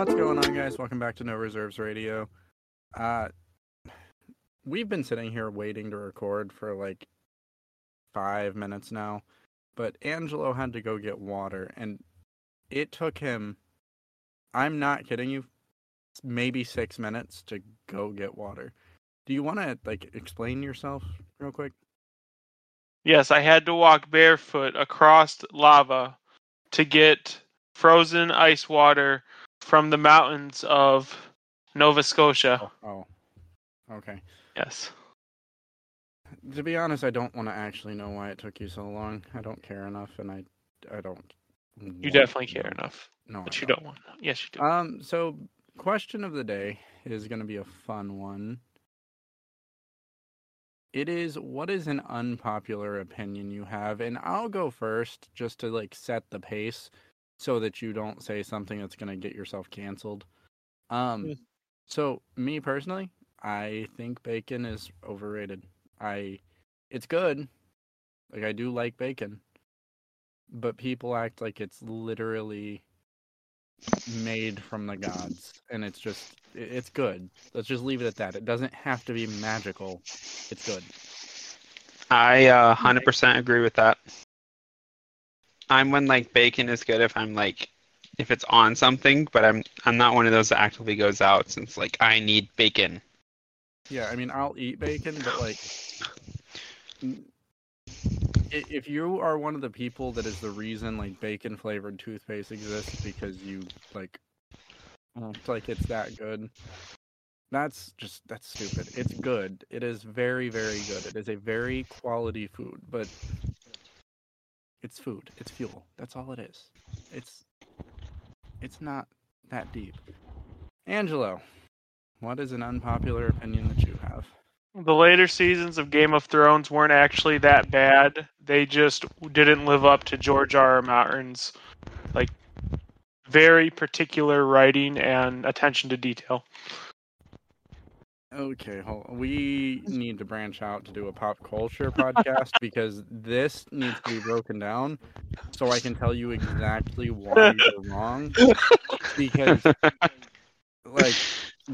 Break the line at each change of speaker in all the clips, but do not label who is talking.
What's going on, guys? Welcome back to No Reserves Radio. Uh, we've been sitting here waiting to record for like five minutes now, but Angelo had to go get water, and it took him. I'm not kidding you. Maybe six minutes to go get water. Do you want to like explain yourself real quick?
Yes, I had to walk barefoot across lava to get frozen ice water from the mountains of Nova Scotia.
Oh, oh. okay.
Yes.
To be honest, I don't want to actually know why it took you so long. I don't care enough, and I, I don't.
You definitely care
know.
enough.
No,
But
I
you don't want to. Yes, you do.
Um, so question of the day is going to be a fun one. It is what is an unpopular opinion you have, and I'll go first just to like set the pace so that you don't say something that's going to get yourself canceled. Um,
Mm.
so me personally, I think bacon is overrated. I, it's good, like I do like bacon, but people act like it's literally made from the gods and it's just it's good let's just leave it at that it doesn't have to be magical it's good
I uh, 100% agree with that. I'm when like bacon is good if I'm like if it's on something, but I'm I'm not one of those that actively goes out since like I need bacon.
yeah i mean i'll eat bacon but like if you are one of the people that is the reason like bacon flavored toothpaste exists because you like act like it's that good that's just that's stupid. It's good. It is very very good. It is a very quality food but it's food. It's fuel. That's all it is. It's it's not that deep. Angelo what is an unpopular opinion that you have?
The later seasons of Game of Thrones weren't actually that bad. They just didn't live up to George R. R. Martin's like very particular writing and attention to detail.
Okay, we need to branch out to do a pop culture podcast because this needs to be broken down so I can tell you exactly why you're wrong. Because, like,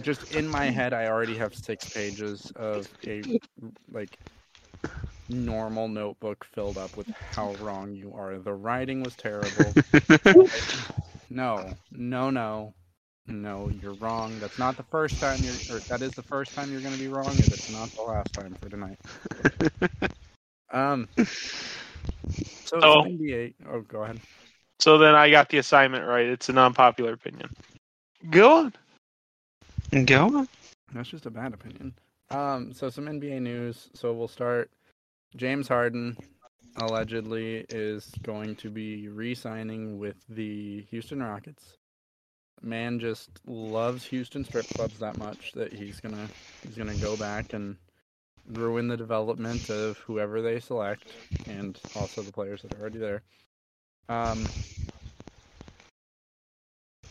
just in my head, I already have six pages of a like normal notebook filled up with how wrong you are. The writing was terrible. No, no, no, no. You're wrong. That's not the first time you're. Or that is the first time you're going to be wrong, and it's not the last time for tonight. Um. So
Oh.
it's NBA. Oh, go ahead.
So then I got the assignment right. It's an unpopular opinion. Go on.
Go on.
That's just a bad opinion. Um. So some NBA news. So we'll start. James Harden allegedly is going to be re-signing with the Houston Rockets. Man just loves Houston strip clubs that much that he's gonna he's gonna go back and ruin the development of whoever they select and also the players that are already there. Um,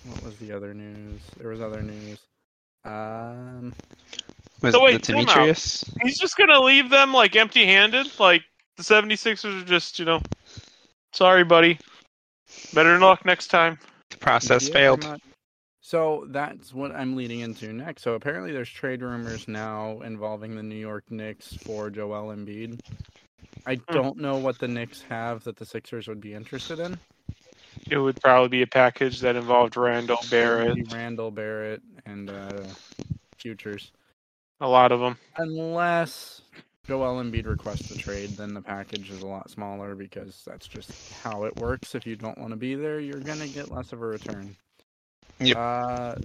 what was the other news? There was other news. Um,
Was
So wait,
the
time out.
Demetrius?
He's just gonna leave them like empty handed? Like the 76ers are just, you know, sorry buddy. Better luck next time.
The process
Yeah,
failed.
So that's what I'm leading into next. So apparently, there's trade rumors now involving the New York Knicks for Joel Embiid. I don't know what the Knicks have that the Sixers would be interested in.
It would probably be a package that involved Randle Barrett,
Randle Barrett and uh, futures,
a lot of them.
unless Joel Embiid requests the trade, then the package is a lot smaller because that's just how it works. If you don't want to be there, you're gonna get less of a return.
Yep.
Uh,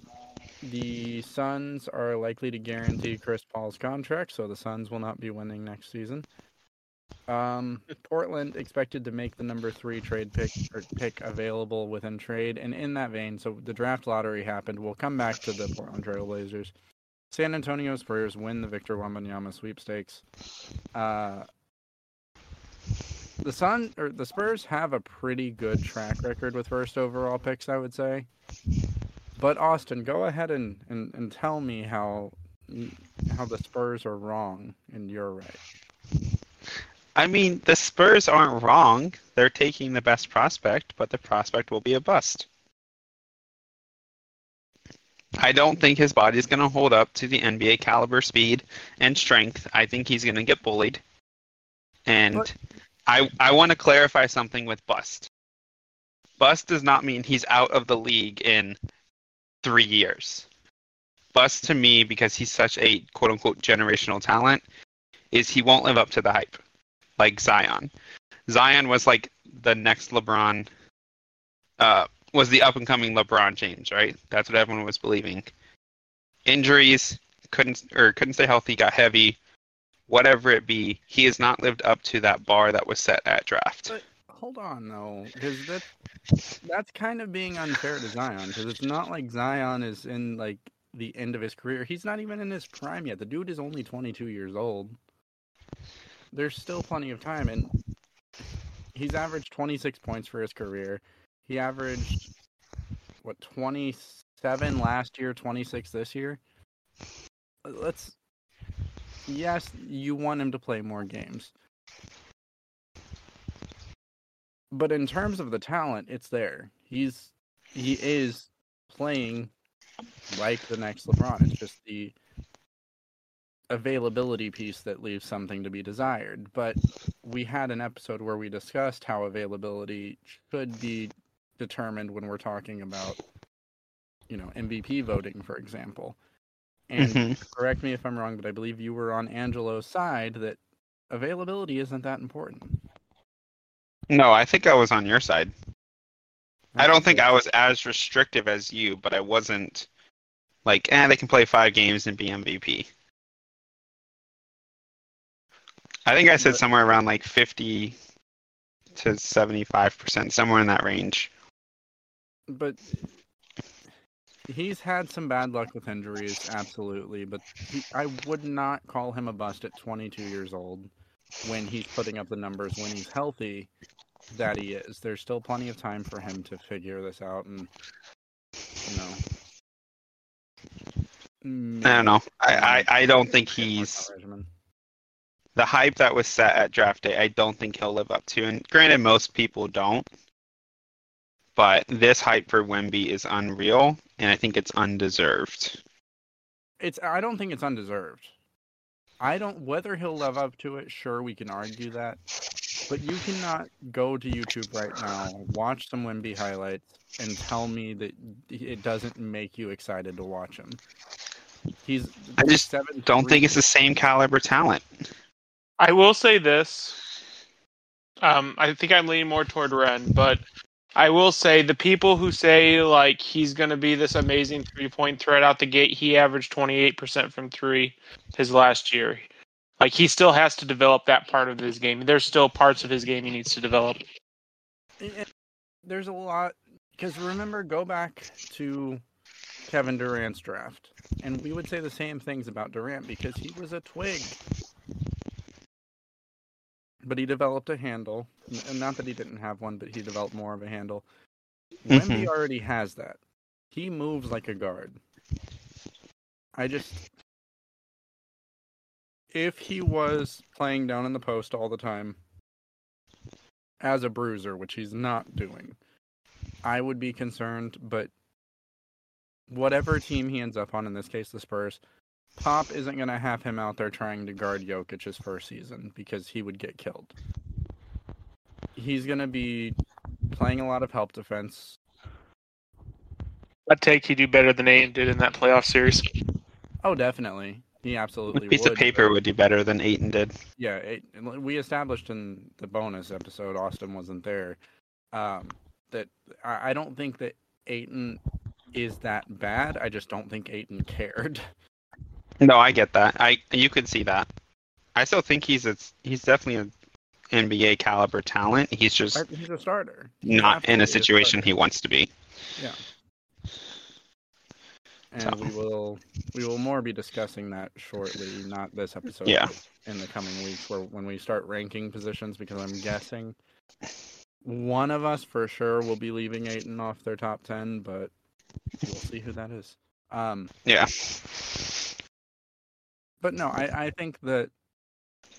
the Suns are likely to guarantee Chris Paul's contract, so the Suns will not be winning next season. Um, Portland expected to make the number three trade pick or pick available within trade, and in that vein, so the draft lottery happened. We'll come back to the Portland Trail Blazers. San Antonio Spurs win the Victor Wembanyama sweepstakes. Uh, the Sun or the Spurs have a pretty good track record with first overall picks, I would say. But Austin, go ahead and, and, and tell me how how the Spurs are wrong and you're right.
I mean, the Spurs aren't wrong. They're taking the best prospect, but the prospect will be a bust. I don't think his body is going to hold up to the NBA caliber speed and strength. I think he's going to get bullied. And
But-
I I want to clarify something with bust. Bust does not mean he's out of the league in 3 years. Bust to me because he's such a quote unquote generational talent is he won't live up to the hype like Zion. Zion was like the next LeBron uh was the up and coming LeBron James, right? That's what everyone was believing. Injuries, couldn't or couldn't stay healthy, got heavy, whatever it be. He has not lived up to that bar that was set at draft.
But hold on though, because that that's kind of being unfair to Zion because it's not like Zion is in like the end of his career. He's not even in his prime yet. The dude is only 22 years old. There's still plenty of time, and he's averaged 26 points for his career. He averaged what 27 last year, 26 this year. Uh, let's. Yes, you want him to play more games. but in terms of the talent, it's there. He's he is playing like the next LeBron. It's just the availability piece that leaves something to be desired. But we had an episode where we discussed how availability should be determined when we're talking about you know MVP voting, for example. And
Mhm.
correct me if I'm wrong, but I believe you were on Angelo's side that availability isn't that important.
No, I think I was on your side. I don't think I was as restrictive as you, but I wasn't like, eh, they can play five games and be MVP. I think I said somewhere around like 50 to 75%, somewhere in that range.
But he's had some bad luck with injuries, absolutely. But he, I would not call him a bust at 22 years old when he's putting up the numbers when he's healthy that he is. There's still plenty of time for him to figure this out, and you know.
I don't know. I, I, I don't think he's the hype that was set at draft day. I don't think he'll live up to. And granted, most people don't. But this hype for Wemby is unreal, and I think it's undeserved.
It's. I don't think it's undeserved. I don't. Whether he'll live up to it, sure, we can argue that. But you cannot go to YouTube right now, watch some Wemby highlights, and tell me that it doesn't make you excited to watch him. He's.
I just
seven
Don't think it's the same caliber talent.
I will say this. Um, I think I'm leaning more toward Rehn, but I will say the people who say like he's going to be this amazing three point threat out the gate, he averaged 28% from three his last year. Like he still has to develop that part of his game. There's still parts of his game he needs to develop.
There's a lot because remember, go back to Kevin Durant's draft, and we would say the same things about Durant because he was a twig. But he developed a handle, and not that he didn't have one, but he developed more of a handle. Wemby
Mhm.
already has that. He moves like a guard. I just if he was playing down in the post all the time as a bruiser, which he's not doing, I would be concerned, but whatever team he ends up on, in this case the Spurs, Pop isn't going to have him out there trying to guard Jokic's first season because he would get killed. He's going to be playing a lot of help defense.
I'd take he do better than Ayton did in that playoff series.
Oh, definitely. He
A
absolutely
piece
would.
of paper would do better than Ayton did.
Yeah, it, we established in the bonus episode, Austin wasn't there, um, that I, I don't think that Ayton is that bad. I just don't think Ayton cared.
No, I get that. I you could see that. I still think he's a, he's definitely an NBA caliber talent. He's just
He's a starter. He's
not in a situation he wants to be. Yeah.
And
So.
we will we will more be discussing that shortly, not this episode.
Yeah.
In the coming weeks, where when we start ranking positions, because I'm guessing one of us for sure will be leaving Ayton off their top ten, but we'll see who that is. Um,
Yeah.
But no, I I think that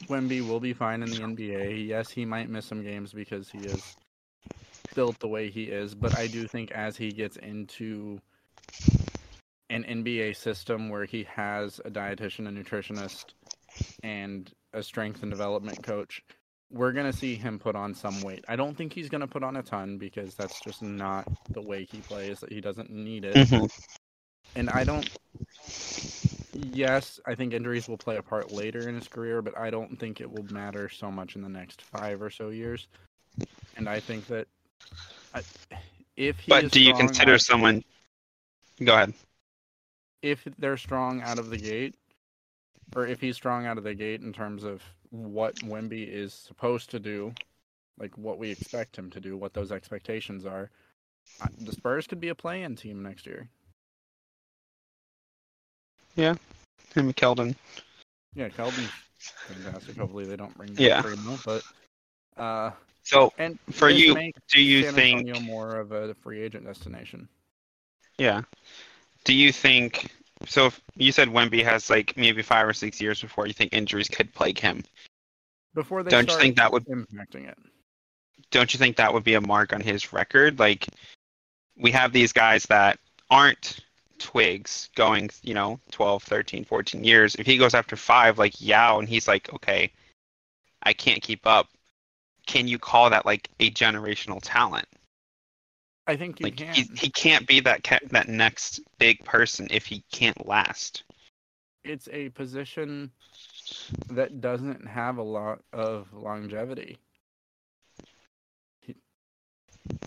Wemby will be fine in the NBA. Yes, he might miss some games because he is built the way he is, but I do think as he gets into an NBA system where he has a dietitian, a nutritionist, and a strength and development coach, we're going to see him put on some weight. I don't think he's going to put on a ton because that's just not the way he plays. He doesn't need it.
Mhm.
And I don't. Yes, I think injuries will play a part later in his career, but I don't think it will matter so much in the next five or so years. And I think that I, if he
But do you
strong
consider someone? Go ahead.
if they're strong out of the gate, or if he's strong out of the gate in terms of what Wemby is supposed to do, like what we expect him to do, what those expectations are, the Spurs could be a play-in team next year.
Him and Keldon.
Yeah, Keldon's fantastic. Hopefully they don't bring
Yeah.
Primo, but uh,
So
and
For you, do you
San
think?
Antonio more of a free agent destination?
Yeah. Do you think? So if you said Wemby has like maybe five or six years before you think injuries could plague him.
Before they
Don't you think that would?
Be impacting it.
Don't you think that would be a mark on his record? Like, we have these guys that aren't twigs going, you know, 12, 13, 14 years. If he goes after five, like Yao, and he's like, okay, I can't keep up. Can you call that like a generational talent?
I think you
Like
can.
he, he can't be that ca- that next big person if he can't last.
it's a position that doesn't have a lot of longevity.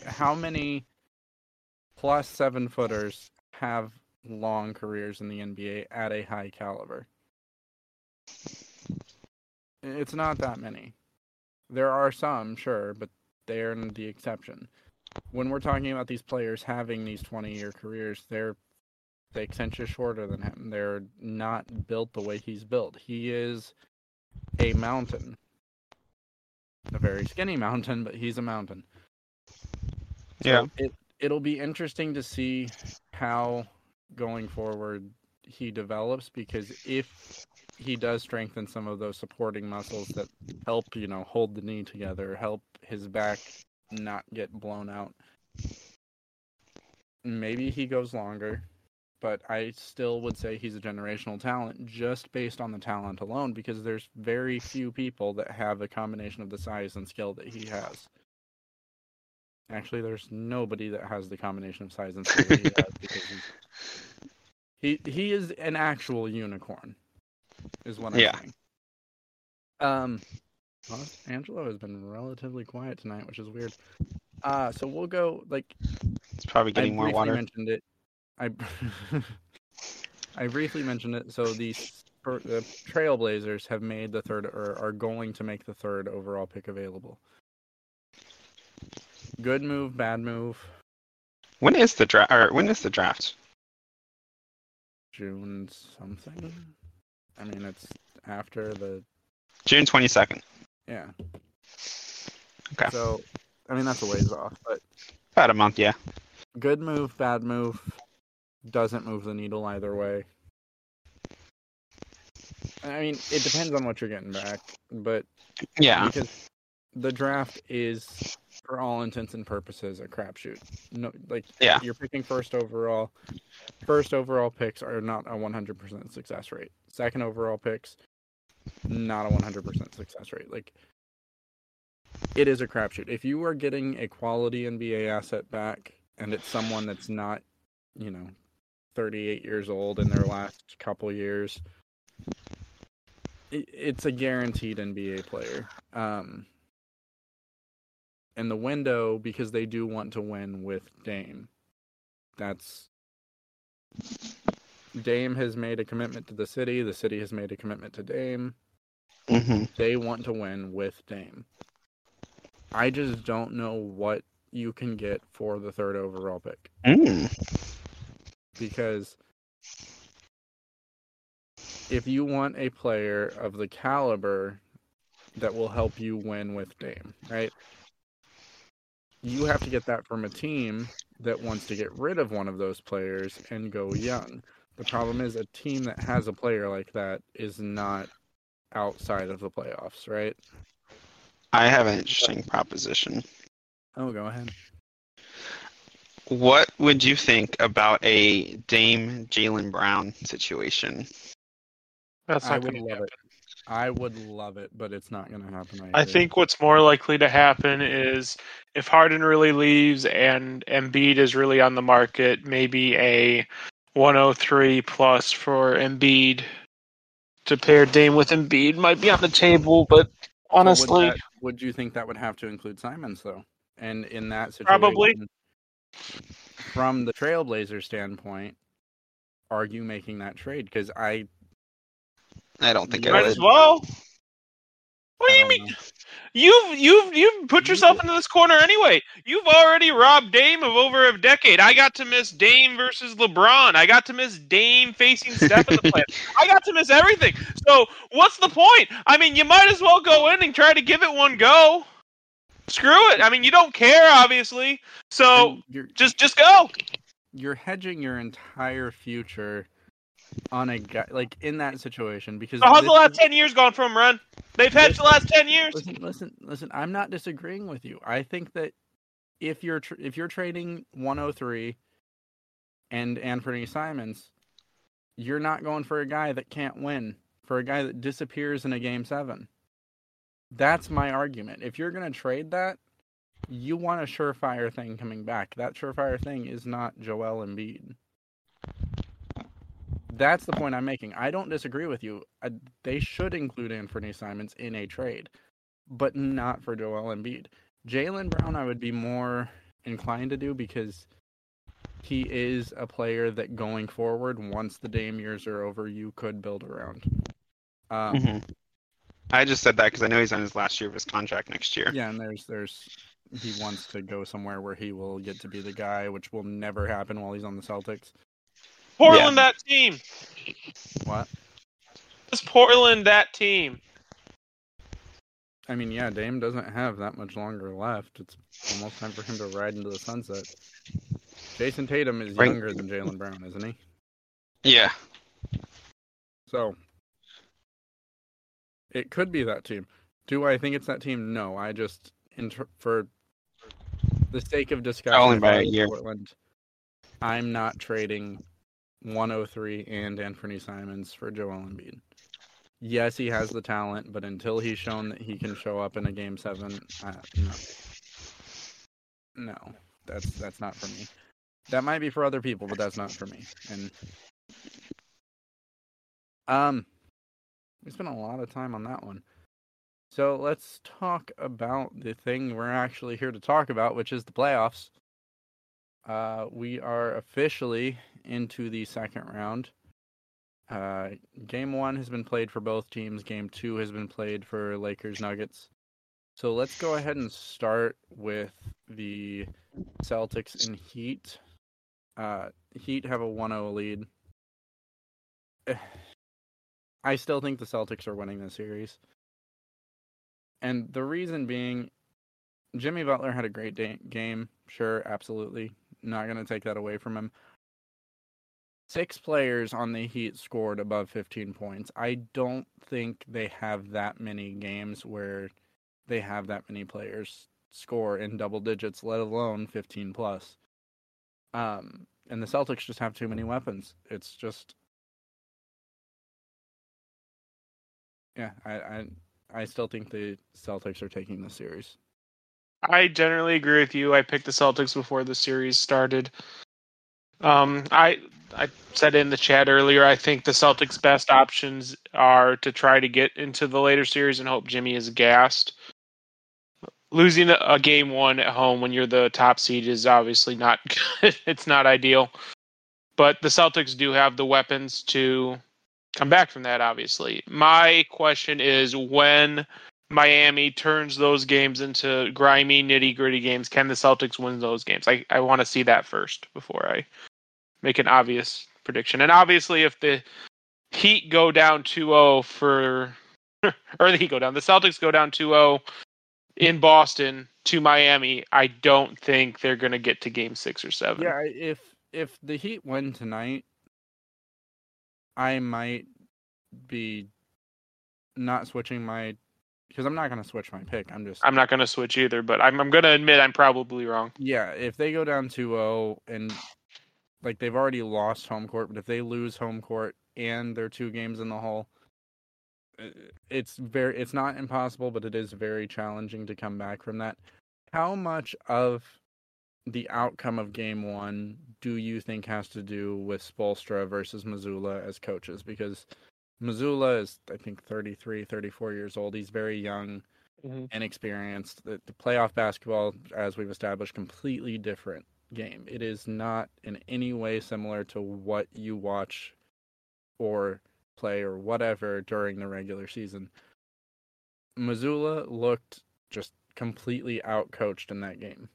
How many plus seven footers have long careers in the NBA at a high caliber? It's not that many. There are some, sure, but they're the exception. When we're talking about these players having these 20 year careers, they're six inches shorter than him. They're not built the way he's built. He is a mountain. A very skinny mountain, but he's a mountain. So
Yeah.
It it'll be interesting to see how going forward he develops because if he does strengthen some of those supporting muscles that help, you know, hold the knee together, help his back not get blown out. Maybe he goes longer, but I still would say he's a generational talent just based on the talent alone because there's very few people that have a combination of the size and skill that he has. Actually, there's nobody that has the combination of size and that he has because he he is an actual unicorn, is what I'm
Yeah.
saying. Um, well, Angelo has been relatively quiet tonight, which is weird. Uh, so we'll go like
It's probably
I
getting more
briefly
water.
mentioned it. I I briefly mentioned it. So the the Trailblazers have made the third, or are going to make the third overall pick available. Good move, bad move.
When is the draft? Or when is the draft?
June something. I mean, it's after the
June twenty second.
yeah.
Okay.
So, I mean, that's a ways off, but
About a month, yeah.
good move, bad move. Doesn't move the needle either way. I mean, it depends on what you're getting back, but
Yeah.
because the draft is, for all intents and purposes, a crapshoot. No, like
Yeah.
you're picking first overall. First overall picks are not a 100% success rate. Second overall picks, not a 100% success rate. Like it is a crapshoot. If you are getting a quality NBA asset back, and it's someone that's not, you know, 38 years old in their last couple years, it's a guaranteed NBA player. Um, and the window, because they do want to win with Dame, that's Dame has made a commitment to the city. The city has made a commitment to Dame.
hmm
They want to win with Dame. I just don't know what you can get for the third overall pick
Mm.
because if you want a player of the caliber that will help you win with Dame, right? You have to get that from a team that wants to get rid of one of those players and go young. The problem is a team that has a player like that is not outside of the playoffs, right?
I have an interesting proposition.
Oh, go ahead.
What would you think about a Dame Jaylen Brown situation?
That's
I
not
would love
happen.
it. I would love it, but it's not going to happen.
I think what's more likely to happen is if Harden really leaves and Embiid is really on the market, maybe a 103 plus for Embiid to pair Dame with Embiid might be on the table, but
So would
honestly,
that- would you think that would have to include Simons though? And in that situation,
Probably.
from the Trailblazer standpoint, are you making that trade? Because I,
I don't think
You
I
might
would.
as well. What do you mean?
know.
You've you've you've put yourself into this corner anyway. You've already robbed Dame of over a decade. I got to miss Dame versus LeBron. I got to miss Dame facing Steph in the playoffs. I got to miss everything. So what's the point? I mean, you might as well go in and try to give it one go. Screw it. I mean, you don't care, obviously. So just just go.
you're hedging your entire future on a guy like in that situation because
So how's the last
is-
ten years gone from, Run? They've hedged the last ten years.
listen, listen, listen. I'm not disagreeing with you. I think that if you're tr- if you're trading 103 and Anthony Simons, you're not going for a guy that can't win, for a guy that disappears in a game seven. That's my argument. If you're going to trade that, you want a surefire thing coming back. That surefire thing is not Joel Embiid. That's the point I'm making. I don't disagree with you. I, they should include Anthony Simons in a trade, but not for Joel Embiid. Jaylen Brown, I would be more inclined to do because he is a player that going forward, once the Dame years are over, you could build around. Um,
Mhm. I just said that because I know he's on his last year of his contract next year.
Yeah, and there's there's he wants to go somewhere where he will get to be the guy, which will never happen while he's on the Celtics.
Portland, that team.
What?
Is Portland that team?
I mean, yeah, Dame doesn't have that much longer left. It's almost time for him to ride into the sunset. Jayson Tatum is
Right.
younger than Jaylen Brown, isn't he?
Yeah.
So it could be that team. Do I think it's that team? No. I just inter- for the sake of discussion,
Only by
I
a
was
year.
Portland, I'm not trading 103 and Anthony Simons for Joel Embiid. Yes, he has the talent, but until he's shown that he can show up in a game seven, uh, no, no, that's that's not for me. That might be for other people, but that's not for me. And um, we spent a lot of time on that one. So let's talk about the thing we're actually here to talk about, which is the playoffs. Uh, we are officially into the second round. Uh, game one has been played for both teams. Game two has been played for Lakers Nuggets. So let's go ahead and start with the Celtics and Heat. Uh, Heat have a 1-0 lead. I still think the Celtics are winning this series. And the reason being, Jimmy Butler had a great da- game. Sure, absolutely. Not going to take that away from him. Six players on the Heat scored above 15 points. I don't think they have that many games where they have that many players score in double digits, let alone 15 plus. Um, and the Celtics just have too many weapons. It's just, yeah, I, I, I still think the Celtics are taking the series.
I generally agree with you. I picked the Celtics before the series started. Um, I I said in the chat earlier. I think the Celtics' best options are to try to get into the later series and hope Jimmy is gassed. Losing a, game one at home when you're the top seed is obviously not good. it's not ideal, but the Celtics do have the weapons to come back from that. Obviously, my question is when Miami turns those games into grimy, nitty gritty games, can the Celtics win those games? I, I want to see that first before I make an obvious prediction. And obviously, if the Heat go down 2 0 for, or the Heat go down, the Celtics go down 2 0 in Boston to Miami, I don't think they're going to get to game six or seven.
Yeah, if if the Heat win tonight, I might be not switching my because I'm not going to switch my pick. I'm just
I'm not going to switch either, but I'm I'm going to admit I'm probably wrong.
yeah. If they go down 2-0 and like they've already lost home court, but if they lose home court and their two games in the hole, it's very it's not impossible, but it is very challenging to come back from that. How much of the outcome of game one do you think has to do with Spoelstra versus Mazzulla as coaches? Because Mazzulla is, I think, 33, 34 years old. He's very young,
Mhm.
inexperienced. The, the playoff basketball, as we've established, completely different game. It is not in any way similar to what you watch or play or whatever during the regular season. Mazzulla looked just completely outcoached in that game.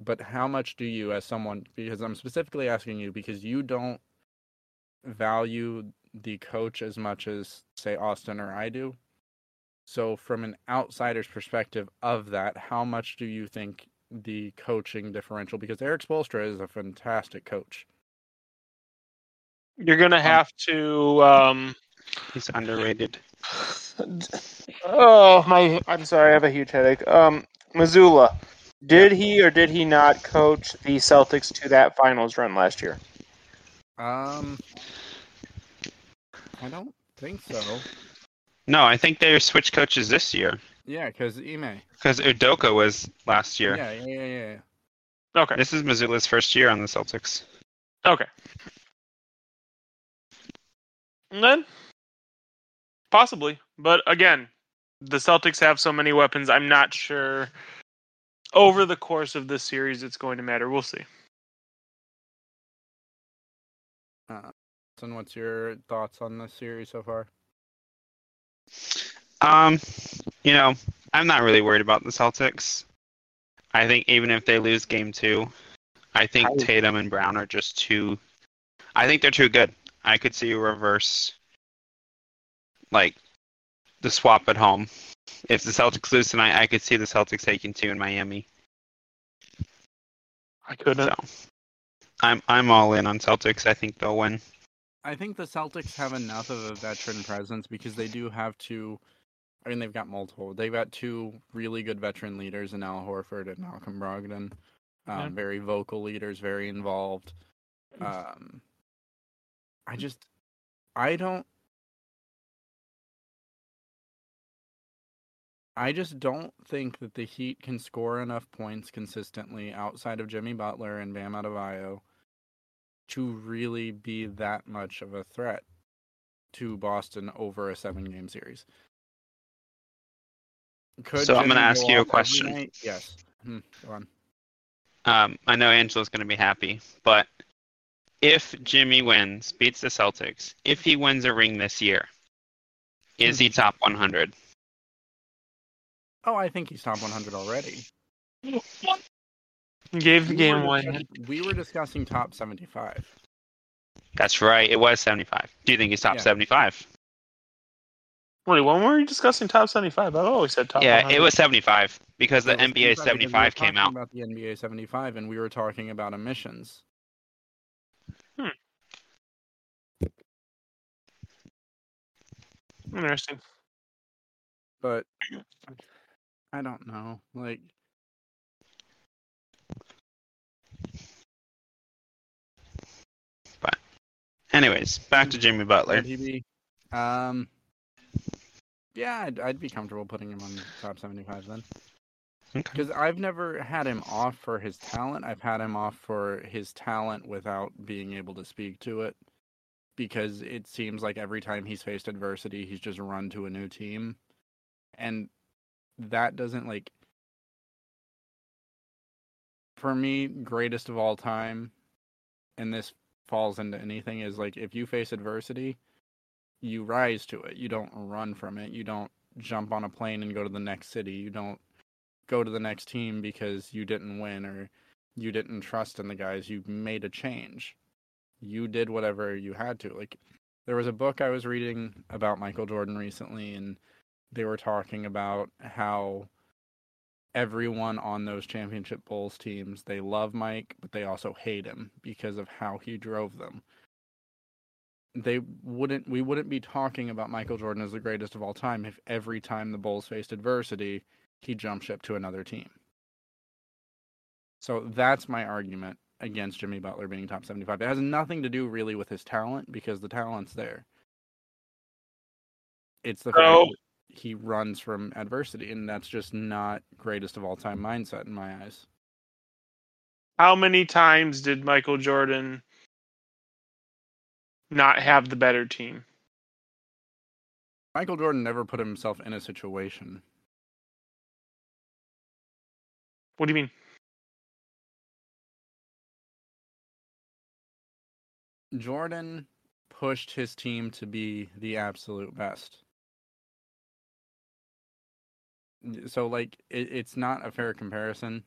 But how much do you, as someone, because I'm specifically asking you because you don't value the coach as much as, say, Austin or I do. So, from an outsider's perspective of that, how much do you think the coaching differential? Because Erik Spoelstra is a fantastic coach.
You're going to have to um
He's underrated.
Oh, my I'm sorry, I have a huge headache. Um Mazzulla. Did he or did he not coach the Celtics to that finals run last year?
Um, I don't think so.
No, I think they switched coaches this year
Yeah, because Ime.
because Udoka was last year.
Yeah, yeah, yeah, yeah.
Okay.
This is Mazzulla's first year on the Celtics.
Okay. And then possibly, but again, the Celtics have so many weapons. I'm not sure over the course of this series it's going to matter. We'll see.
Uh, And what's your thoughts on this series so far?
Um, you know, I'm not really worried about the Celtics. I think even if they lose game two, I think
I-
Tatum and Brown are just too. I think they're too good. I could see a reverse, like the swap at home. If the Celtics lose tonight, I could see the Celtics taking two in Miami.
I couldn't.
So, I'm I'm all in on Celtics. I think they'll win.
I think the Celtics have enough of a veteran presence because they do have two. I mean, they've got multiple. They've got two really good veteran leaders in Al Horford and Malcolm Brogdon. Um,
Yeah.
Very vocal leaders, very involved. Um, I just, I don't. I just don't think that the Heat can score enough points consistently outside of Jimmy Butler and Bam Adebayo to really be that much of a threat to Boston over a seven game series. Could
So I'm gonna ask
go
you a question.
Yes. Hmm, go on.
Um, I know Angelo's going to be happy, but if Jimmy wins, beats the Celtics, if he wins a ring this year, is he top 100?
Oh, I think he's top 100 already.
Gave the
We
game
one. We were discussing top 75.
That's right. It was 75. Do you think he's top
Yeah.
75?
Wait, when were you discussing top 75? I've always said top
yeah,
100.
it was 75 because the
It
NBA
because we
75 came out.
About the NBA 75, and we were talking about emissions. Hmm.
Interesting.
But I don't know. Like,
Anyways, back to Jimmy Butler.
would he be? Um, yeah, I'd, I'd be comfortable putting him on top 75 then.
Okay.
Because I've never had him off for his talent. I've had him off for his talent without being able to speak to it. Because it seems like every time he's faced adversity, he's just run to a new team. And that doesn't like. For me, greatest of all time, and this falls into anything, is like if you face adversity, you rise to it. You don't run from it. You don't jump on a plane and go to the next city. You don't go to the next team because you didn't win or you didn't trust in the guys. You made a change. You did whatever you had to. Like there was a book I was reading about Michael Jordan recently and they were talking about how everyone on those championship Bulls teams, they love Mike, but they also hate him because of how he drove them. they wouldn't we wouldn't be talking about Michael Jordan as the greatest of all time if every time the Bulls faced adversity, he jumped ship to another team. So that's my argument against Jimmy Butler being top 75. It has nothing to do really with his talent because the talent's there. It's the
So-
he runs from adversity, and that's just not greatest of all time mindset in my eyes.
How many times did Michael Jordan not have the better team?
Michael Jordan never put himself in a situation.
What do you mean?
Jordan pushed his team to be the absolute best. So, like, it, it's not a fair comparison.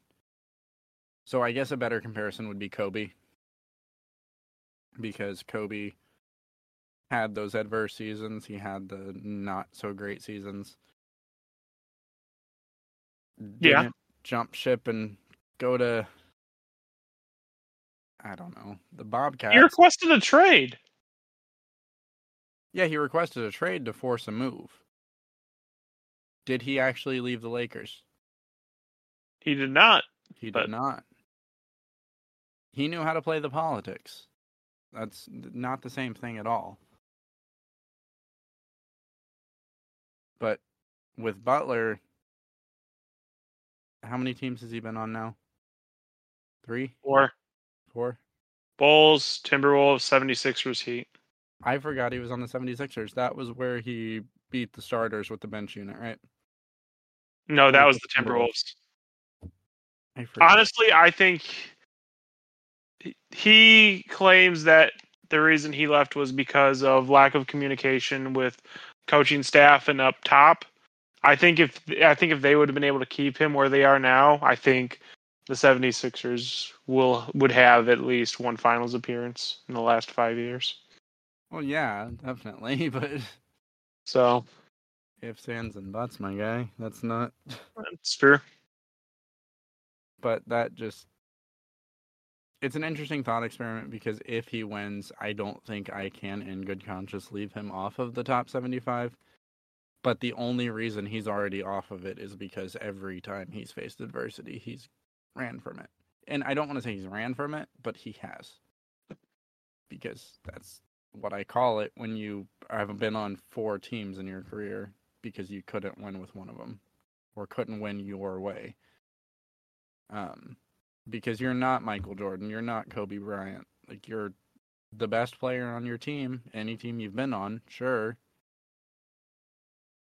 So, I guess a better comparison would be Kobe. Because Kobe had those adverse seasons, he had the not so great seasons.
Yeah.
Didn't Jump ship and go to, I don't know, the Bobcats.
He requested a trade.
Yeah, he requested a trade to force a move. Did he actually leave the Lakers?
He did not.
He did not. He knew how to play the politics. That's not the same thing at all. But with Butler, how many teams has he been on now? Three?
Or
Four?
Bulls, Timberwolves, 76ers, Heat.
I forgot he was on the 76ers. That was where he beat the starters with the bench unit, right?
No, that was
the
Timberwolves.
I.
Honestly, I think he claims that the reason he left was because of lack of communication with coaching staff and up top. I think if I think if they would have been able to keep him where they are now, I think the 76ers will would have at least one finals appearance in the last 5 years.
Well, yeah, definitely, but
So,
ifs, ands, and buts, my guy. That's not.
That's true.
But that just. It's an interesting thought experiment because if he wins, I don't think I can, in good conscience, leave him off of the top 75. But the only reason he's already off of it is because every time he's faced adversity, he's ran from it. And I don't want to say he's ran from it, but he has. Because that's what I call it when you have been on four teams in your career because you couldn't win with one of them or couldn't win your way. Um, because you're not Michael Jordan, you're not Kobe Bryant. Like you're the best player on your team, any team you've been on, sure.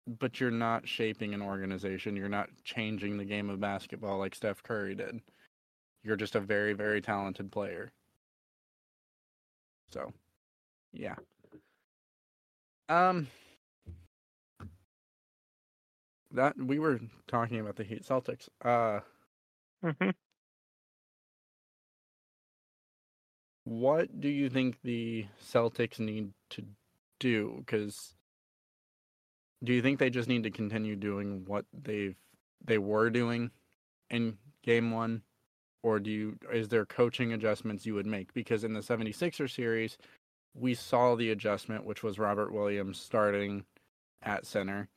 But you're not shaping an organization. You're not changing the game of basketball like Steph Curry did. You're just a very, very talented player. So, yeah. Um, that we were talking about the Heat Celtics. Uh,
hmm
what do you think the Celtics need to do? Because do you think they just need to continue doing what they've they were doing in game one? Or do you is there coaching adjustments you would make? Because in the 76er series, we saw the adjustment, which was Robert Williams starting at center.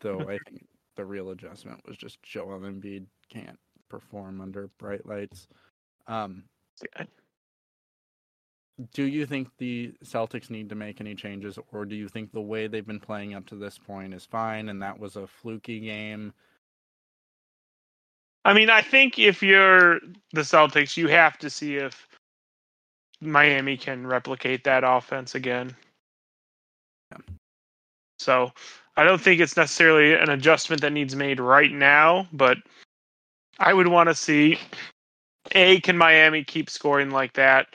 Though I think the real adjustment was just Joel Embiid can't perform under bright lights. Um, do you think the Celtics need to make any changes, or do you think the way they've been playing up to this point is fine and that was a fluky game?
I mean, I think if you're the Celtics, you have to see if Miami can replicate that offense again.
Yeah.
So I don't think it's necessarily an adjustment that needs made right now, but I would want to see A, can Miami keep scoring like that?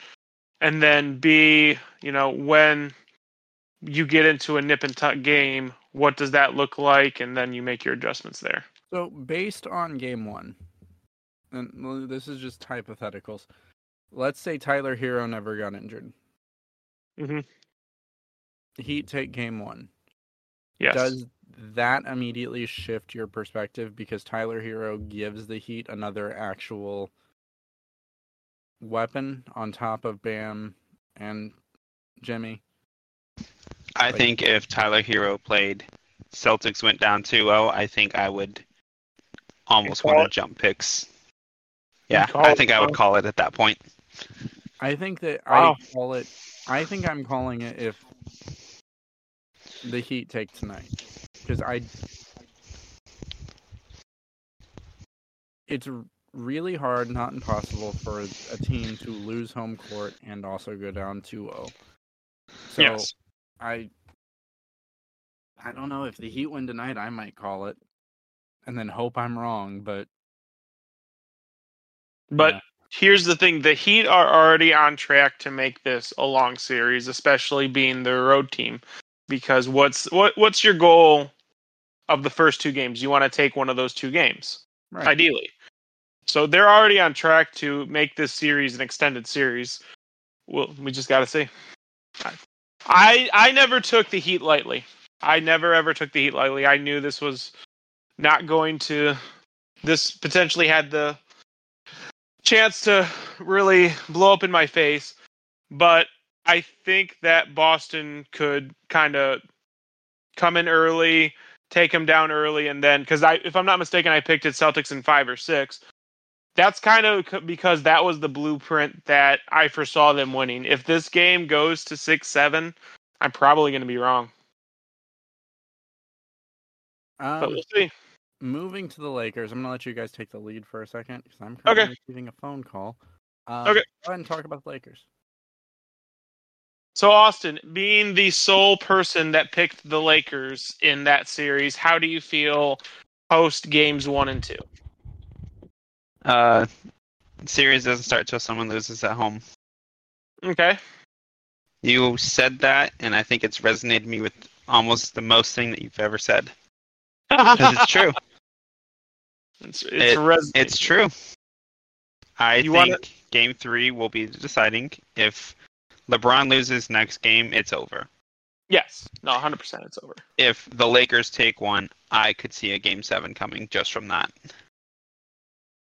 And then B, you know, when you get into a nip and tuck game, what does that look like? And then you make your adjustments there.
So, based on game one, and this is just hypotheticals. Let's say Tyler Herro never got injured.
Mhm.
Heat take game one.
Yes.
Does that immediately shift your perspective because Tyler Herro gives the Heat another actual weapon on top of Bam and Jimmy?
I
Like-
think if Tyler Herro played, Celtics went down 2-0, I think I would almost want to jump picks. Yeah,
call
I
it,
think I would call it at that point.
I think that
Wow.
I call it. I think I'm calling it if the Heat take tonight, because I. It's really hard, not impossible, for a team to lose home court and also go down 2-0. So
yes.
I. I don't know if the Heat win tonight. I might call it, and then hope I'm wrong. But
But
Yeah.
here's the thing: the Heat are already on track to make this a long series, especially being the road team. Because what's what what's your goal of the first two games? You want to take one of those two games,
right.
ideally. So they're already on track to make this series an extended series. Well, we just got to see. I I never took the Heat lightly. I never ever took the Heat lightly. I knew this was not going to. This potentially had the chance to really blow up in my face, but I think that Boston could kind of come in early, take them down early, and then because I, if I'm not mistaken, I picked it Celtics in five or six. That's kind of because that was the blueprint that I foresaw them winning. If this game goes to six seven, I'm probably going to be wrong,
Um,
but we'll see.
moving to the Lakers, I'm gonna let you guys take the lead for a second because I'm
Okay.
currently receiving a phone call. Um,
Okay.
Go ahead and talk about the Lakers.
So Austin, being the sole person that picked the Lakers in that series, how do you feel post games one and two?
Uh, series doesn't start till someone loses at home.
Okay.
You said that, and I think it's resonated me with almost the most thing that you've ever said. Because it's true.
It's, it's,
It- It's true. I
You
think
wanna-
game three will be deciding. If LeBron loses next game, it's over.
yes. No, 100% it's over.
If the Lakers take one, I could see a game seven coming just from that.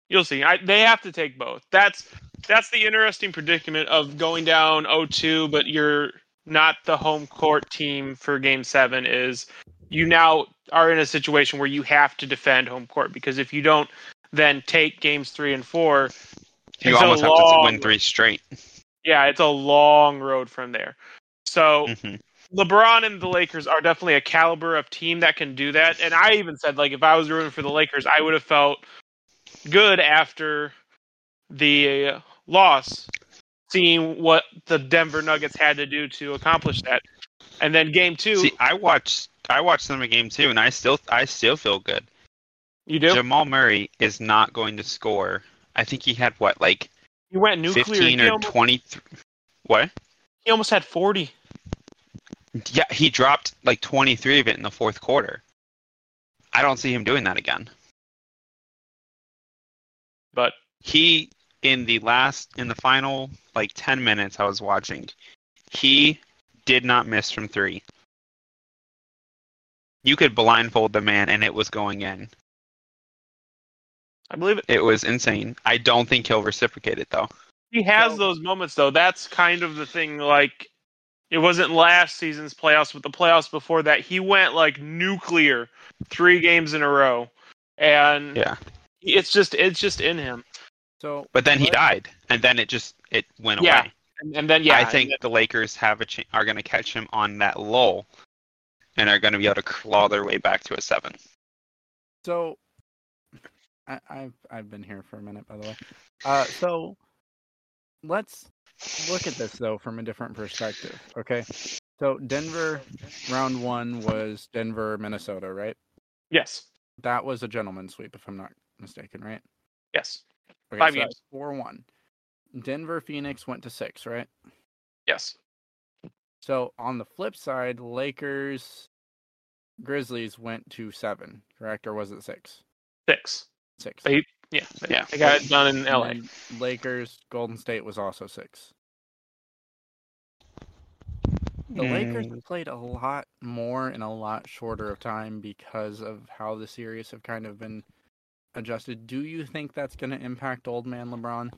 You'll see. I, they have to take both. That's that's the interesting predicament of going down 0-2, but you're not the home court team for game 7 is you now are in a situation where you have to defend home court because if you don't then take games 3 and 4,
You almost have to win three straight.
Yeah, it's a long road from there. So
hmm
LeBron and the Lakers are definitely a caliber of team that can do that. And I even said, like, if I was rooting for the Lakers, I would have felt good after the loss, seeing what the Denver Nuggets had to do to accomplish that. And then game two,
See, I watched I watched some of game two, and I still I still feel good.
you do.
Jamal Murray is not going to score. I think he had what like
He went nuclear.
fifteen or
almost,
twenty. What?
he almost had 40.
Yeah, he dropped like twenty three of it in the fourth quarter. I don't see him doing that again.
But
He in the last in the final like ten minutes I was watching, he did not miss from three. You could blindfold the man and it was going in.
I believe it.
It was insane. I don't think he'll reciprocate it though.
He has
So-
those moments though. That's kind of the thing. Like it wasn't last season's playoffs, but the playoffs before that, he went like nuclear three games in a row, and
Yeah.
it's just it's just in him.
So,
But then he died, and then it just it went
Yeah,
away.
And, and then yeah,
I think the Lakers have a ch- are going to catch him on that lull, and are going to be able to claw their way back to a seven.
So, I, I've I've been here for a minute, by the way. Uh, so let's look at this though from a different perspective. Okay, so Denver round one was Denver, Minnesota, right?
yes,
That was a gentleman's sweep, if I'm not mistaken, right?
yes,
Okay,
Five
so
games.
four one. Denver, Phoenix went to six, right?
yes.
So on the flip side, Lakers, Grizzlies went to seven, correct, or was it six?
Six.
Six.
They- Yeah, they,
Yeah.
they got it done in
And
LA.
Lakers, Golden State was also six. The Lakers
Mm,
have played a lot more in a lot shorter of time because of how the series have kind of been adjusted. Do you think that's going to impact old man LeBron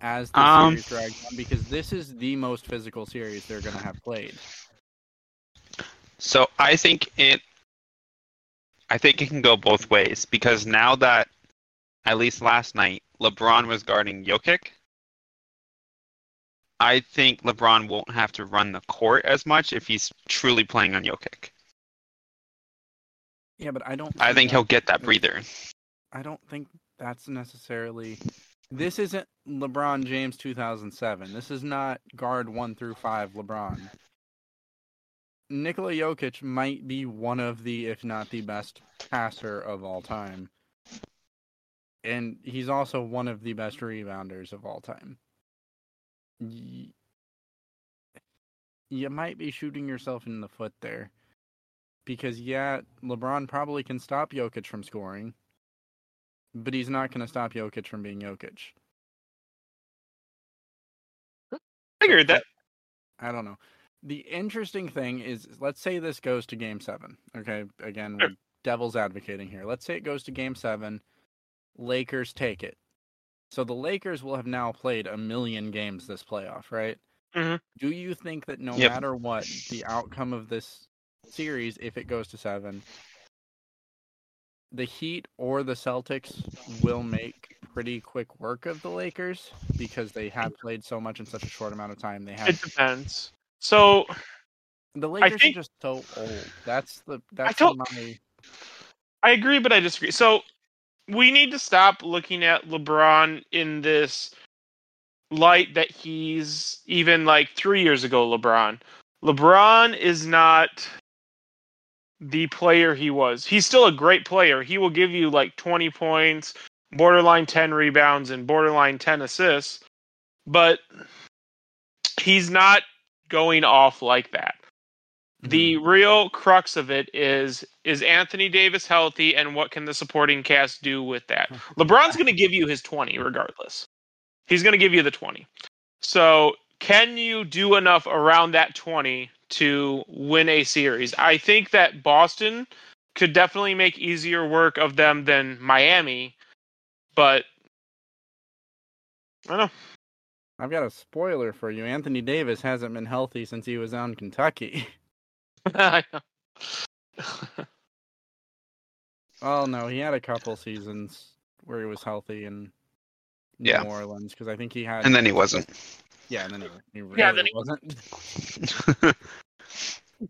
as the
Um,
series drags on? Because this is the most physical series they're going to have played.
So I think it I think it can go both ways because now that at least last night LeBron was guarding Jokic, I think LeBron won't have to run the court as much if he's truly playing on Jokic.
Yeah, but I don't.
I think he'll get that breather.
I don't think that's necessarily. This isn't LeBron James 2007. This is not guard one through five LeBron. Nikola Jokic might be one of the, if not the best passer of all time. And he's also one of the best rebounders of all time. Y- You might be shooting yourself in the foot there. Because, yeah, LeBron probably can stop Jokic from scoring but he's not going to stop Jokic from being Jokic.
I figured that.
I don't know. The interesting thing is, let's say this goes to Game Seven. Okay, again,
Sure.
devil's advocating here. Let's say it goes to Game Seven. Lakers take it. So the Lakers will have now played a million games this playoff, right?
Mhm.
Do you think that no
Yep.
matter what the outcome of this series, if it goes to seven, the Heat or the Celtics will make pretty quick work of the Lakers because they have played so much in such a short amount of time. They have.
It depends. So
the Lakers
think-
are just so old. That's the that's
don't-
my
I agree, but I disagree. So we need to stop looking at LeBron in this light that he's even like three years ago. LeBron, LeBron is not the player he was. He's still a great player. He will give you like twenty points, borderline ten rebounds, and borderline ten assists, but he's not going off like that. The hmm. real crux of it is is Anthony Davis healthy and what can the supporting cast do with that? LeBron's going to give you his 20 regardless. He's going to give you the 20. So, can you do enough around that 20 to win a series? I think that Boston could definitely make easier work of them than Miami, but I don't know.
I've got a spoiler for you. Anthony Davis hasn't been healthy since he was on Kentucky.
I know.
Oh no, he had a couple seasons where he was healthy in New
Yeah.
Orleans because I think he had.
And then he wasn't.
yeah, and then he, he really
Yeah, then he-
wasn't.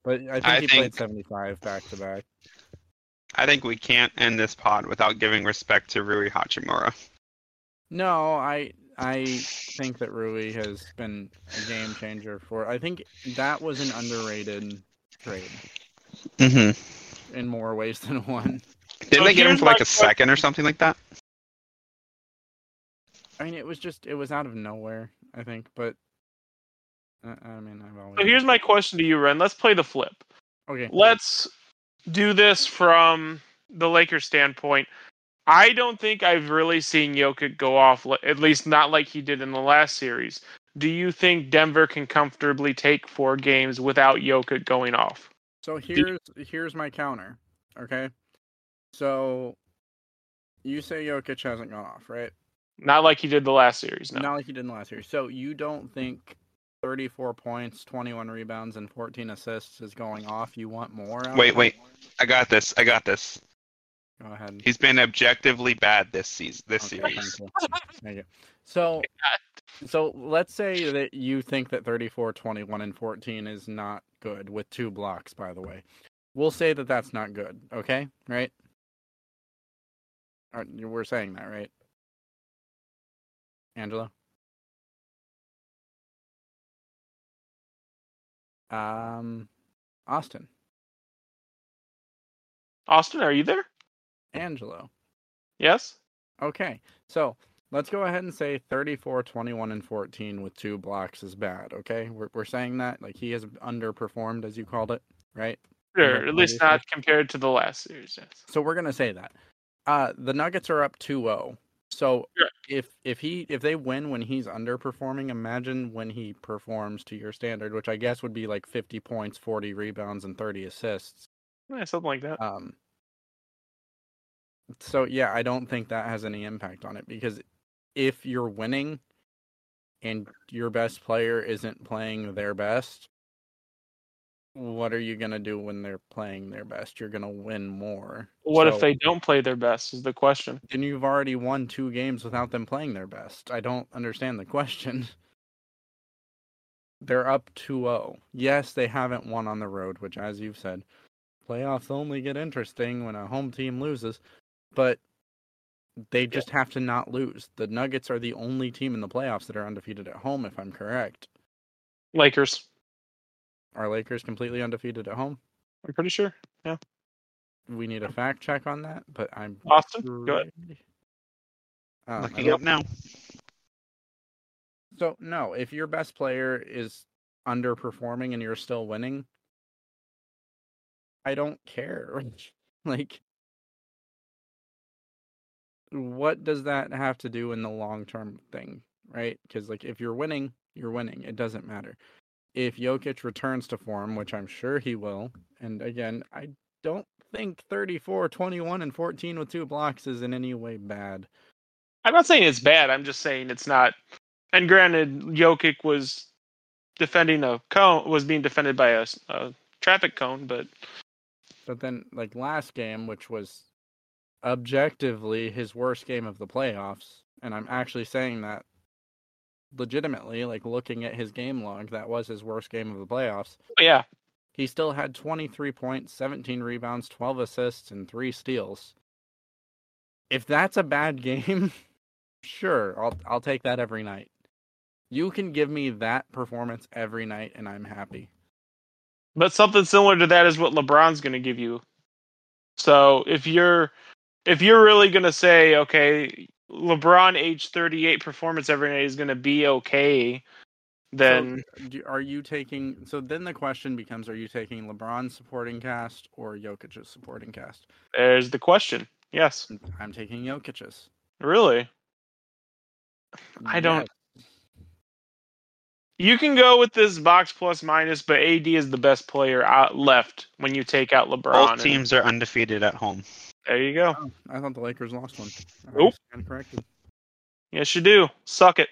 But I think
I
he
think-
played seventy-five back to back.
I think we can't end this pod without giving respect to Rui Hachimura.
No, I I think that Rui has been a game changer for. I think that was an underrated trade
Mm-hmm.
in more ways than one.
Didn't
So
they get him for like
my
a second or something like that?
I mean, it was just it was out of nowhere. I think, but uh, I mean, I've always.
So here's my question to you, Rehn. Let's play the flip.
okay.
Let's do this from the Lakers standpoint. I don't think I've really seen Jokic go off, at least not like he did in the last series. Do you think Denver can comfortably take four games without Jokic going off?
So here's here's my counter. Okay. So you say Jokic hasn't gone off, right?
Not like he did the last series, no.
Not like he did in the last series. So you don't think 34 points, 21 rebounds, and 14 assists is going off? You want more?
Wait, wait.
it?
I got this. I got this.
Go ahead.
He's been objectively bad this season. This
Okay,
series.
thank you. Thank you. So, so let's say that you think that 34, 21, and 14 is not good with two blocks. By the way, we'll say that that's not good. Okay, right? Or, we're saying that, right? Angelo. Um, Austin,
Austin, are you there?
Angelo.
Yes?
Okay, so let's go ahead and say 34, 21, and 14 with two blocks is bad. Okay, we're we're saying that like he has underperformed, as you called it, right?
Sure, at least not compared to the last series. Yes.
So we're gonna say that. Uh, the Nuggets are up 2-0. So
Sure.
if if he if they win when he's underperforming, imagine when he performs to your standard, which I guess would be like 50 points, 40 rebounds, and 30 assists.
Yeah, something like that.
Um. So yeah, I don't think that has any impact on it because if you're winning and your best player isn't playing their best, what are you gonna do when they're playing their best? You're gonna win more.
What if they don't play their best? Is the question.
Then you've already won two games without them playing their best. I don't understand the question. They're up 2-0. Yes, they haven't won on the road, which, as you've said, playoffs only get interesting when a home team loses. But they just have to not lose. The Nuggets are the only team in the playoffs that are undefeated at home, if I'm correct.
Lakers.
Are Lakers completely undefeated at home?
I'm pretty sure. Yeah.
We need a fact check on that, but I'm
Austin, go ahead.
Um,
Looking up now.
So no, if your best player is underperforming and you're still winning, I don't care. like what does that have to do in the long term thing, right? Because like if you're winning, you're winning. It doesn't matter. If Jokic returns to form, which I'm sure he will, and again, I don't think 34, 21, and 14 with two blocks is in any way bad.
I'm not saying it's bad. I'm just saying it's not. And granted, Jokic was defending a cone, was being defended by a traffic cone, but
But then, like last game, which was objectively his worst game of the playoffs, and I'm actually saying that legitimately, like looking at his game log, that was his worst game of the playoffs.
Oh, yeah,
He still had 23 points, 17 rebounds, 12 assists, and three steals. If that's a bad game, sure, I'll I'll take that every night. You can give me that performance every night, and I'm happy.
but something similar to that is what LeBron's going to give you. So if you're if you're really going to say, okay, LeBron age 38 performance every night is going to be okay, then
uh, So, are you taking? So then the question becomes: Are you taking LeBron's supporting cast or Jokic's supporting cast?
there's the question. Yes,
I'm taking Jokic's.
really. I don't-
Yes.
You can go with this box plus minus, but AD is the best player out left when you take out LeBron.
Both
and-
teams are undefeated at home.
There you go.
Oh, I thought the Lakers lost one. I
Nope.
stand corrected.
Yes, you do. Suck it.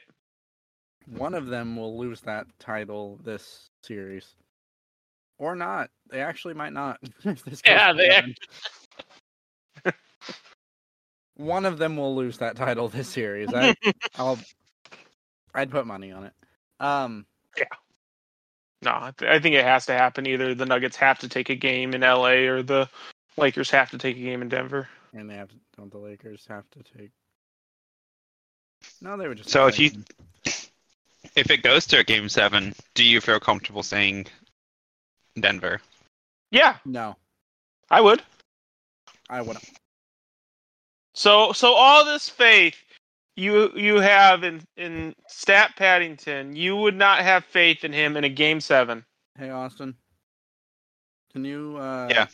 One of them will lose that title this series, or not. They actually might not. this
Yeah, they
seven. One of them will lose that title this series. I, I'll. I'd put money on it. Um. Yeah.
No, I, th- I think it has to happen. Either the Nuggets have to take a game in LA or the Lakers have to take a game in Denver.
And they have to, don't the Lakers have to take? No, they would just.
So if you- If it goes to a game seven, do you feel comfortable saying Denver?
Yeah,
no,
I would.
I wouldn't.
So so all this faith you you have in in Stat Paddington, you would not have faith in him in a game seven.
Hey Austin, can you? Uh,
Yeah.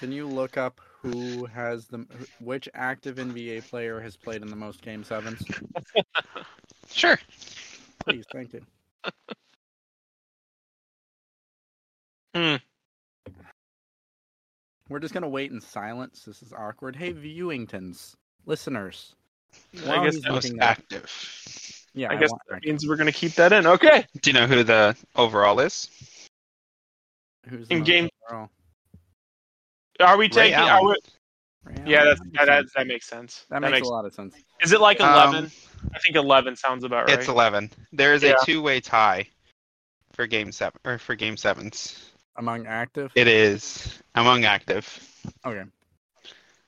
Can you look up who has the which active NBA player has played in the most game sevens?
Sure.
Please, thank you.
Hmm.
We're just gonna wait in silence. This is awkward. Hey, viewingtons, listeners.
I guess that
Most
looking that-
active.
Yeah,
I guess that
that.
means we're gonna keep that in. Okay.
Do you know who the overall is?
Who's
in game-
overall?
Are we taking? Are we, yeah, that's, that, that that makes sense.
That makes a lot of sense.
Is it like
Um,
eleven? I think eleven sounds about right.
It's eleven. There is
Yeah.
a two-way tie for game seven or for game sevens.
Among active.
It is among active.
Okay.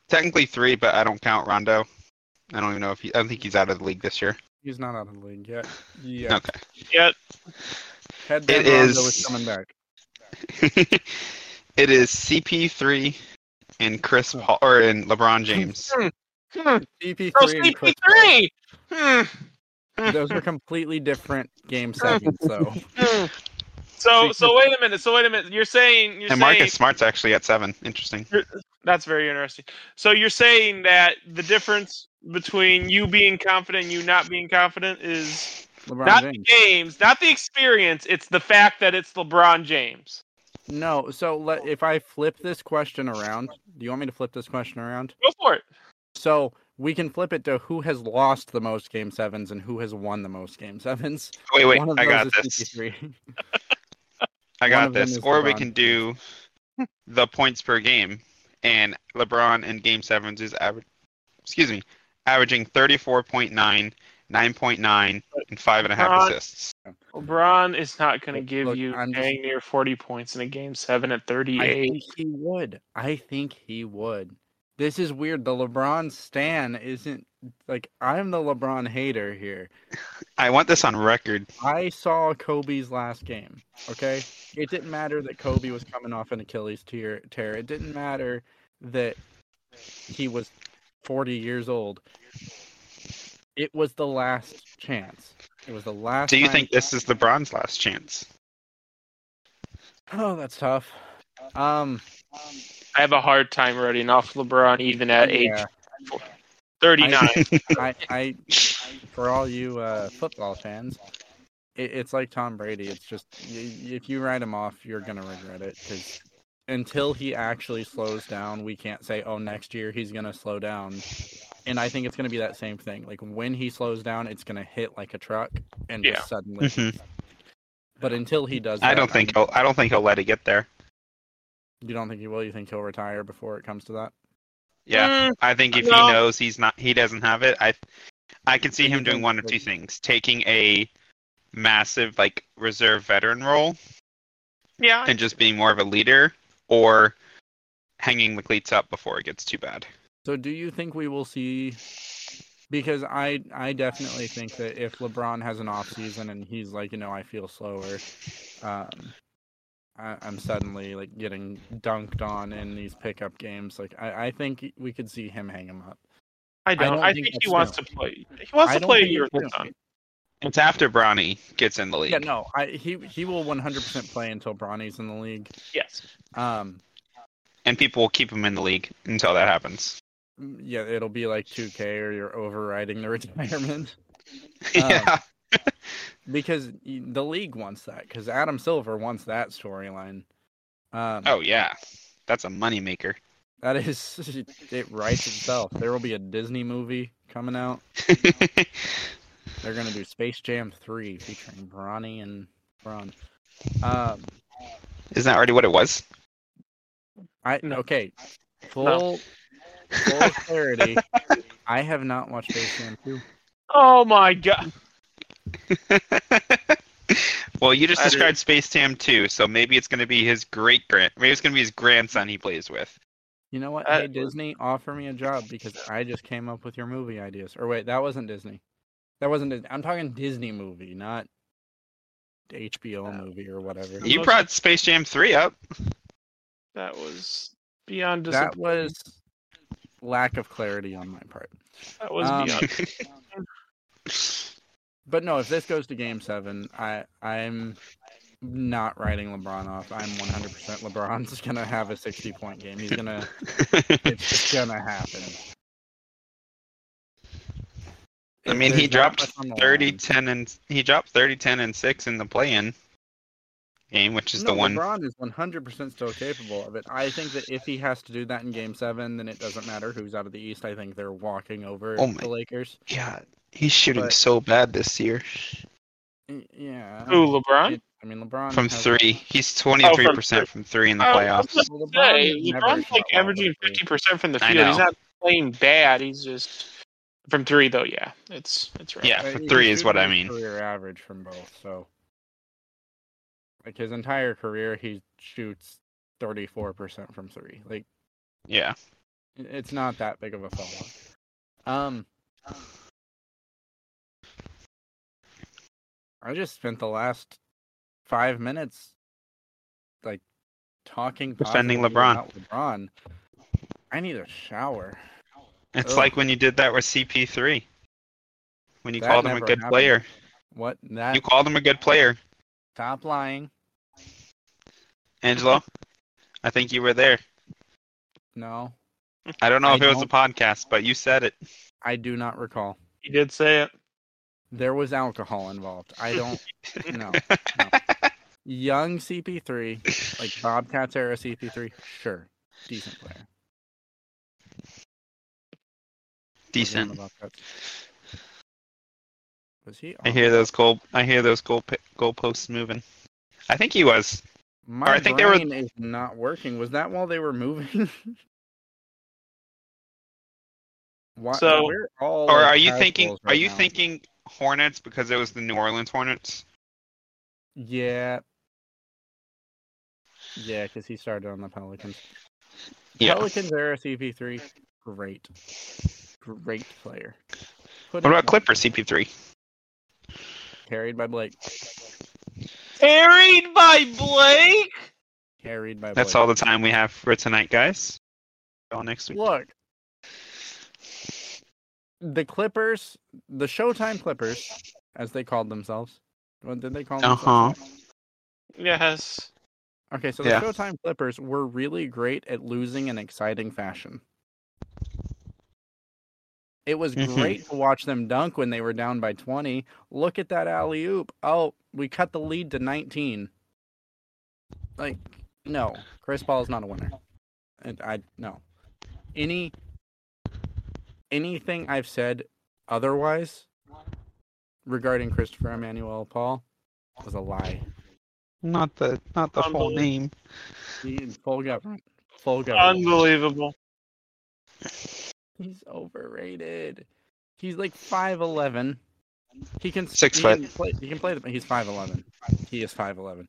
Technically three, but I don't count Rondo. I don't even know if he. I don't think he's out of the league this year.
He's not out of the league yet. Yeah.
Okay.
yeah.
Head
It
Rondo
is-
is coming back.
it is CP3 and Chris Paul or in LeBron James.
Hmm.
CP3
Oh,
and Chris Paul.
CP3. Hmm.
Those are completely different game sevens, though.
Hmm. So so wait a minute. So wait a minute. You're saying you're
and
saying
Marcus Smart's actually at seven. Interesting.
that's very interesting. So you're saying that the difference between you being confident and you not being confident is
LeBron
not
James.
the games, not the experience. It's the fact that it's LeBron James.
No, so let, if I flip this question around, do you want me to flip this question around?
Go for it.
So we can flip it to who has lost the most game sevens and who has won the most game sevens.
Wait, wait,
One of
I got this. I got this.
is
Or we can do the points per game, and LeBron in Game Sevens is average. Excuse me, averaging 34.9, 9.9, and five and a half
LeBron-
assists.
LeBron is not going to give
look,
you
I'm just-
near 40 points in a game seven at
I
38.
think he would. I think he would. This is weird. The LeBron stan isn't like I'm the LeBron hater here.
I want this on record.
I saw Kobe's last game. Okay, it didn't matter that Kobe was coming off an Achilles tear. tear. It didn't matter that he was 40 years old. It was the last chance. It was the last.
Do you think this is LeBron's last chance?
Oh, that's tough. Um,
I have a hard time writing off LeBron even at age 39.
I, I, for all you uh, football fans, it, it's like Tom Brady. It's just y- if you write him off, you're gonna regret it because until he actually slows down, we can't say, "Oh, next year he's gonna slow down." And I think it's gonna be that same thing. Like when he slows down, it's gonna hit like a truck and
Yeah.
just suddenly.
Mhm.
But until he does, that, I
don't think
I'm-
he'll. I don't think he'll let it get there.
you don't think he will. You think he'll retire before it comes to that?
Yeah,
Mm,
I think if
no.
he knows he's not, he doesn't have it. I, I can see him doing one of two things: taking a massive like reserve veteran role
yeah,
and just being more of a leader, or hanging the cleats up before it gets too bad.
So do you think we will see because I I definitely think that if LeBron has an off season and he's like, you know, I feel slower, um I, I'm suddenly like getting dunked on in these pickup games. Like I, I think we could see him hang him up.
I don't.
don't
I
think
think, he wants to play. He wants
I
to play a year
it's
with
new.
It's after Bronny gets in the league.
Yeah, no, I he he will 100% play until Bronny's in the league.
Yes.
Um
and people will keep him in the league until that happens.
Yeah, it'll be like 2K or you're overriding the retirement.
yeah,
because the league wants that because Adam Silver wants that storyline. Um,
oh yeah, that's a moneymaker.
that is it writes itself. There will be a Disney movie coming out. They're gonna do Space Jam three featuring Bronny and Bron. Um,
Isn't that already what it was?
I okay. Full
No.
Full clarity. I have not watched Space Jam two.
Oh my god.
well, you just
That is-
described Space Jam 2, so maybe it's going to be his great grand. Maybe it's going to be his grandson he plays with.
You know what?
Uh,
hey Disney, offer me a job because I just came up with your movie ideas. Or wait, that wasn't Disney. That wasn't. Disney. I'm talking Disney movie, not HBO movie or whatever.
You brought Space Jam 3 up.
That was beyond
That
disappointing.
was lack of clarity on my part.
That was
um,
beyond.
But no, if this goes to Game Seven, I I'm not writing LeBron off. I'm 100% LeBron's gonna have a 60 point game. He's gonna. it's just gonna happen.
I mean, he
there's that
dropped
much on the
30,
line-
10, and he dropped 30, 10, and 6 in the play-in game, which is
no,
the one.
LeBron is 100% still capable of it. I think that if he has to do that in Game Seven, then it doesn't matter who's out of the East. I think they're walking over
Oh my-
the Lakers.
Yeah, he's shooting
But-
so bad this year.
Yeah.
Who, LeBron?
It- I mean, LeBron
From
has-
three, he's 23% from three in the
Oh,
playoffs.
Well,
gonna say, LeBron's like averaging
from three.
50% from the field. He's not playing bad. He's just from three though. Yeah, it's it's right.
Yeah, for three is what I mean.
Career average from both. So, like his entire career, he shoots thirty four percent from three. Like
Yeah.
it's not that big of a fall off. Um, I just spent the last five minutes like talking
Defending LeBron.
about LeBron. I need a shower.
It's
Ugh.
like when you did that with CP3. When you
That
called him a good
happened.
player.
What that?
You called him a good player,
Stop lying.
Angelo. I think you were there.
No,
I don't know
I
if it was a podcast, but you said it.
I do not recall.
He did say it.
There was alcohol involved. I don't. no. Young CP3, like Bobcats era CP3, sure, decent player. Was he on the
Decent.
Bobcats? Was he?
I hear those goal. I hear those goal goalposts moving. I think he was.
My
Or I think they were-
is not working. Was that while they were moving? Why,
So-
all
Or
like
are you thinking?
casuals
Are you
now.
thinking Hornets because it was the New Orleans Hornets?
Yeah. Yeah, because he started on the Pelicans.
Yeah.
Pelicans era CP3, great, great player. Put
What about Clipper CP3?
Carried by Blake.
Carried by Blake.
Carried by.
That's all the time we have for tonight, guys. All next week.
Look, the Clippers, the Showtime Clippers, as they called themselves. What did they call them?
Uh
themselves?
huh.
Yes.
Okay, so the
Yeah.
Showtime Clippers were really great at losing in exciting fashion. It was
Mhm.
great to watch them dunk when they were down by 20. Look at that alley oop. Oh, we cut the lead to 19. Like, no, Chris Paul is not a winner. And I no. Any anything I've said otherwise regarding Christopher Emmanuel Paul was a lie.
Not the not the whole
Unbelievable.
name.
He full government. Full government.
Unbelievable.
He's overrated. He's like five eleven. He can
Six
he
foot.
Can play, he can play the. He's five eleven. He is five eleven.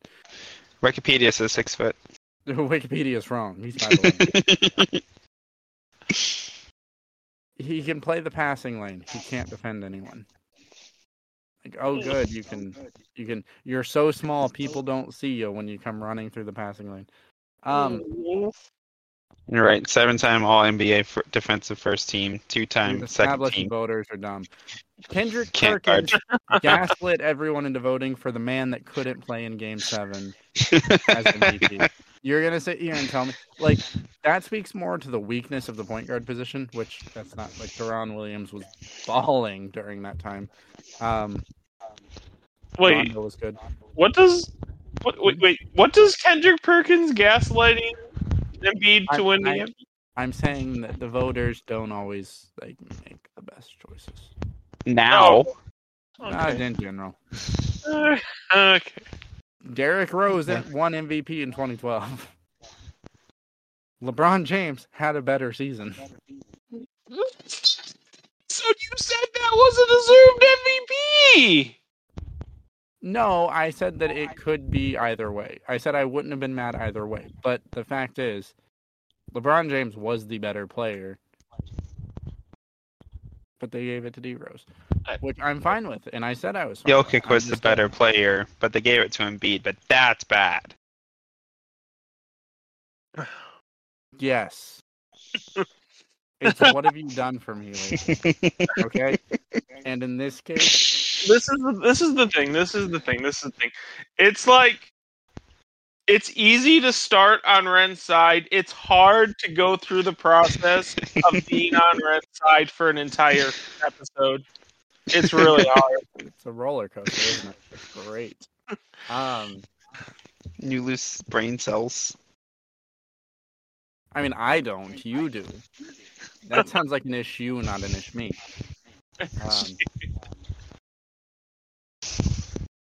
Wikipedia says six foot.
Wikipedia is wrong. He's five eleven. he can play the passing lane. He can't defend anyone. Like oh good, you can you can you're so small people don't see you when you come running through the passing lane. Um
You're right. Seven time All NBA defensive first team. Two
these
time second
established
team.
voters are dumb. Kendrick
Can't
Perkins gaslit everyone into voting for the man that couldn't play in Game Seven as MVP. You're gonna sit here and tell me like that speaks more to the weakness of the point guard position, which that's not like Deron Williams was balling during that time. Um,
Wait,
Rondo was good.
what does what, wait wait what does Kendrick Perkins gaslighting Embiid to
I,
win the
I, I'm saying that the voters don't always like make the best choices.
now.
Not
Okay.
in general.
Uh, okay.
Derrick Rose at one MVP in 2012. LeBron James had a better season.
So you said that was a deserved MVP?
No, I said that it could be either way. I said I wouldn't have been mad either way. But the fact is, LeBron James was the better player. But they gave it to D Rose, which I'm fine with. And I said I was fine with.
Jokic was the
just-
better player, but they gave it to Embiid. But that's bad.
Yes. it's what have you done for me lately? Okay. And in this case,
This is the this is the thing. This is the thing. This is the thing. It's like it's easy to start on Rehn's side. It's hard to go through the process of being on Rehn's side for an entire episode. It's really hard.
it's a roller coaster, isn't it? It's great. Um,
you lose brain cells.
I mean, I don't. You do. That sounds like an issue, not an ish me. Um,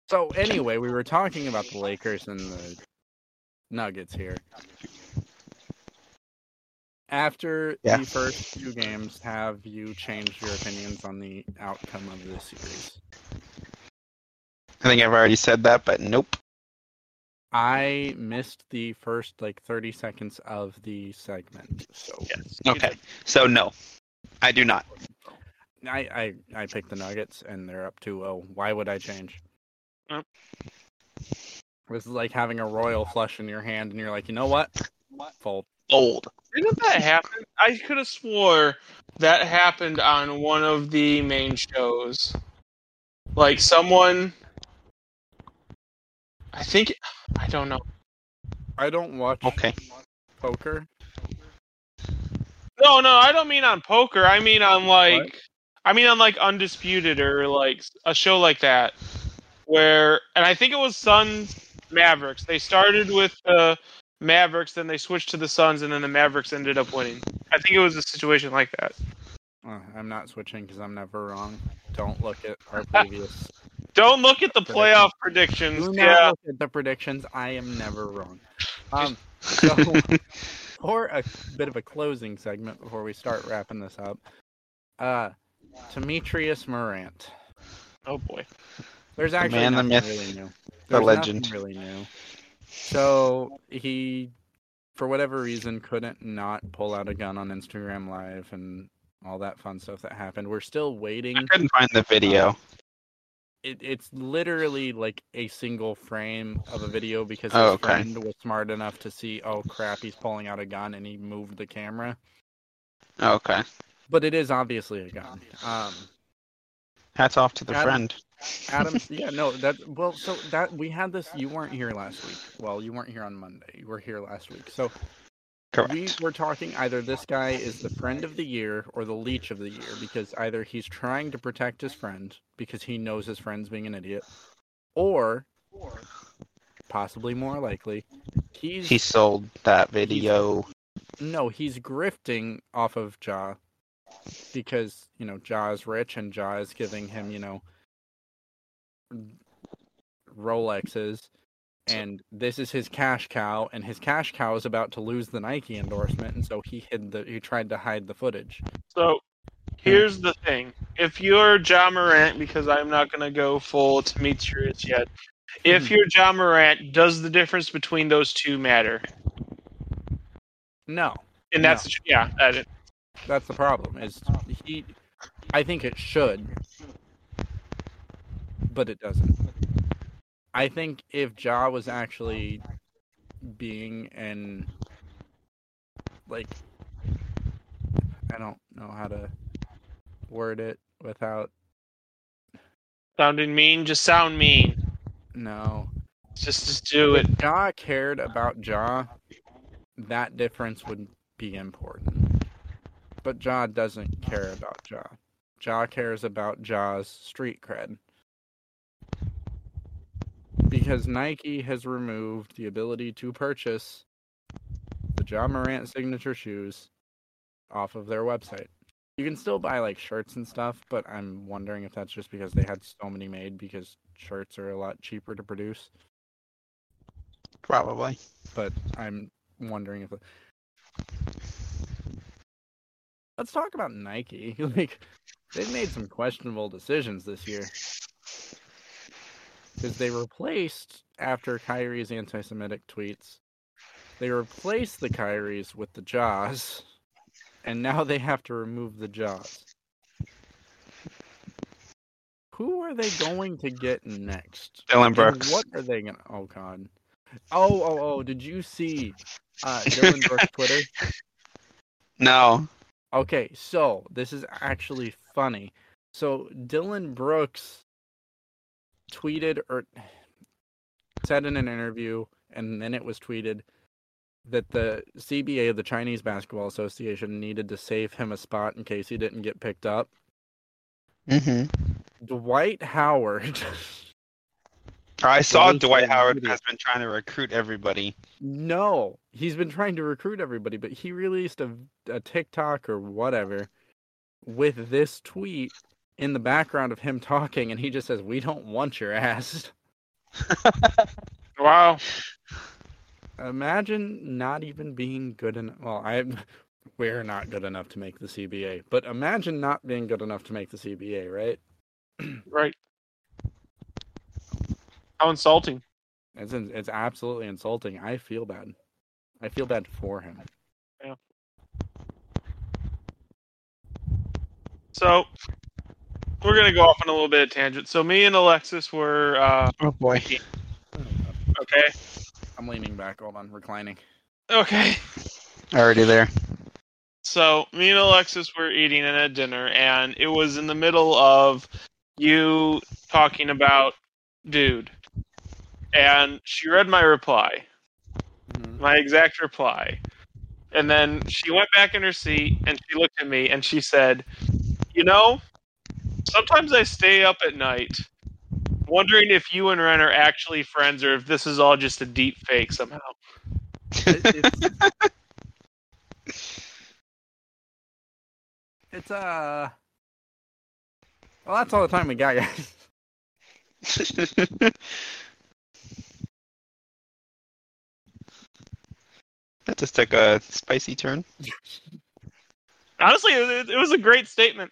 so anyway, we were talking about the Lakers and the Nuggets here. After
Yeah.
the first two games, have you changed your opinions on the outcome of this series?
I think I've already said that, but nope.
I missed the first like 30 seconds of the segment, so
yes.
Okay. So no, I do not.
I I, I picked the Nuggets and they're up 2-0. Why would I change?
Yep.
This is like having a royal flush in your hand, and you're like, you know what? Fold.
Old.
Didn't that happen? I could have swore that happened on one of the main shows. Like someone I think I don't know.
I don't watch
Okay.
poker.
No, no, I don't mean on poker. I mean on like I mean on like Undisputed or like a show like that. Where and I think it was Suns Mavericks. They started with the Mavericks, then they switched to the Suns, and then the Mavericks ended up winning. I think it was a situation like that.
Uh, I'm not switching because I'm never wrong. Don't look at our previous
Don't look at the playoff predictions. Yeah.
look at the predictions. I am never wrong. Um, so for a bit of a closing segment before we start wrapping this up, uh, Temetrius Morant.
Oh boy.
There's actually
man, the myth,
really new.
the
There's nothing
legend.
really new. So he, for whatever reason, couldn't not pull out a gun on Instagram Live and all that fun stuff that happened. We're still waiting.
I couldn't find the video.
It, it's literally like a single frame of a video because his
Oh, okay.
friend was smart enough to see, oh crap, he's pulling out a gun, and he moved the camera.
Okay.
But it is obviously a gun. Um,
Hats off to the friend.
Adam, yeah, no, that well, so that we had this. You weren't here last week. Well, you weren't here on Monday. You were here last week. So
Correct.
we were talking either this guy is the friend of the year or the leech of the year because either he's trying to protect his friend because he knows his friend's being an idiot, or possibly more likely, he's
He sold that video.
no, he's grifting off of Ja because, you know, Ja is rich and Ja is giving him, you know, Rolexes and this is his cash cow and his cash cow is about to lose the Nike endorsement and so he hid the he tried to hide the footage.
So here's the thing. If you're Ja Morant, because I'm not gonna go full Temetrius yet. If hmm. you're Ja Morant, does the difference between those two matter?
No,
And that's yeah, that is.
that's the problem. Is he I think it should but it doesn't. I think if Ja was actually being an like I don't know how to word it without
sounding mean. Just sound mean.
no.
Just just do it.
If Ja cared about Ja, that difference would be important. But Ja doesn't care about Ja. Ja cares about Ja's street cred. Because Nike has removed the ability to purchase the Ja Morant signature shoes off of their website. You can still buy like shirts and stuff, but I'm wondering if that's just because they had so many made because shirts are a lot cheaper to produce.
Probably.
but I'm wondering if. Let's talk about Nike. Like, they've made some questionable decisions this year they replaced after Kyrie's anti-Semitic tweets. They replaced the Kyries with the Jaws, and now they have to remove the Jaws. Who are they going to get next?
Dillon
And
Brooks.
What are they gonna? Oh God. Oh oh oh! Did you see uh, Dillon Brooks' Twitter?
No.
Okay, so this is actually funny. So Dillon Brooks tweeted or said in an interview, and then it was tweeted that the CBA, of the Chinese Basketball Association, needed to save him a spot in case he didn't get picked up.
Mm-hmm.
Dwight Howard.
I saw Dwight Howard has been trying to recruit everybody.
No, he's been trying to recruit everybody, but he released a, a TikTok or whatever with this tweet in the background of him talking, and he just says, "We don't want your ass."
Wow.
Imagine not even being good enough. Well, I we're not good enough to make the CBA, but imagine not being good enough to make the CBA, right?
Right. How insulting.
It's it's absolutely insulting. I feel bad. I feel bad for him. Yeah.
So we're gonna go off on a little bit of tangent. So me and Alexis were uh,
Oh boy.
okay.
I'm leaning back. Hold on, reclining.
Okay.
Already there.
So me and Alexis were eating at a dinner, and it was in the middle of you talking about dude, and she read my reply,
Mhm.
my exact reply, and then she went back in her seat and she looked at me and she said, "You know, sometimes I stay up at night." Wondering if you and Rehn are actually friends or if this is all just a deep fake somehow.
It's, it's uh well that's all the time we got guys
that just took a spicy turn.
Honestly, it, it was a great statement.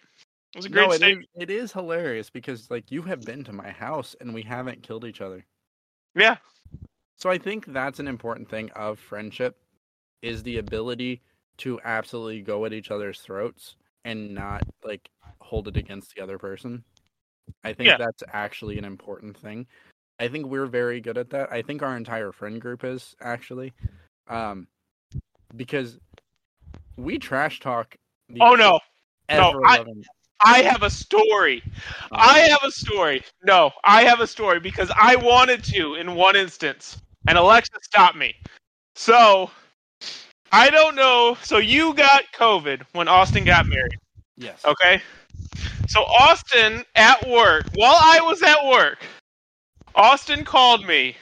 It was a great
no, it is, it is hilarious because like you have been to my house and we haven't killed each other.
Yeah.
So I think that's an important thing of friendship is the ability to absolutely go at each other's throats and not like hold it against the other person. I think
Yeah.
that's actually an important thing. I think we're very good at that. I think our entire friend group is actually um because we trash talk
Oh no, no, I- I have a story. I have a story. No, I have a story because I wanted to in one instance, and Alexa stopped me. So I don't know. So you got COVID when Austin got married,
yes.
okay? So Austin at work, while I was at work, Austin called me,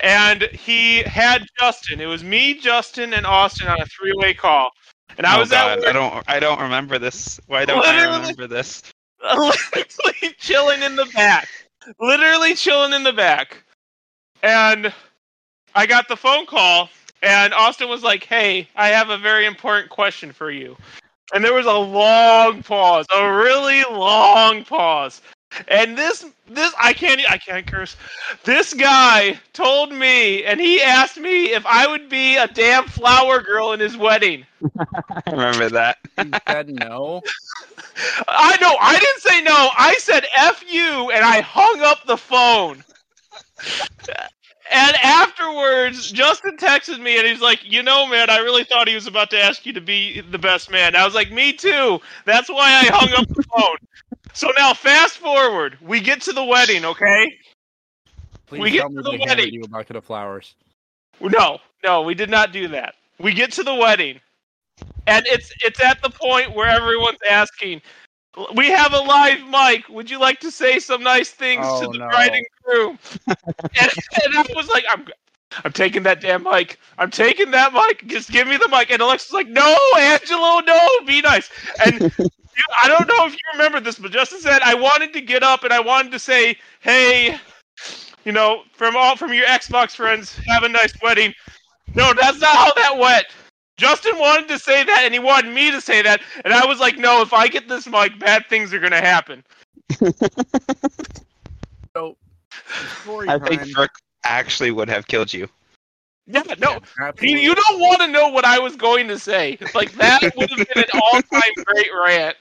and he had Justin. It was me, Justin, and Austin on a three-way call. And I
oh
was
God. I don't. I don't remember this. Why don't I remember this?
literally chilling in the back. Literally chilling in the back. And I got the phone call, and Austin was like, Hey, I have a very important question for you. And there was a long pause, a really long pause. And this, this, I can't, I can't curse. This guy told me, and he asked me if I would be a damn flower girl in his wedding.
I remember that.
He said no.
I know. I didn't say no. I said F you, and I hung up the phone. And afterwards, Justin texted me and he's like, You know, man, I really thought he was about to ask you to be the best man. I was like, Me too. That's why I hung up the phone. So now, fast forward. We get to the wedding, okay?
Please
We get
tell
to
me
the wedding.
you a bucket of flowers.
No, no, we did not do that. We get to the wedding, and it's it's at the point where everyone's asking. We have a live mic. Would you like to say some nice things to
Oh,
the
no.
bride and groom? and, and I was like, I'm, I'm taking that damn mic. I'm taking that mic. Just give me the mic. And Alexa's like, No, Angelo, no, be nice. And I don't know if you remember this, but Justin said I wanted to get up and I wanted to say, Hey, you know, from all from your Xbox friends, have a nice wedding. No, that's not how that went. Justin wanted to say that, and he wanted me to say that, and I was like, "No, if I get this mic, bad things are gonna happen."
So, story
I think
time.
Frick actually would have killed you.
Yeah, no,
Yeah,
you, you don't want to know what I was going to say. Like that would have been an all-time great rant.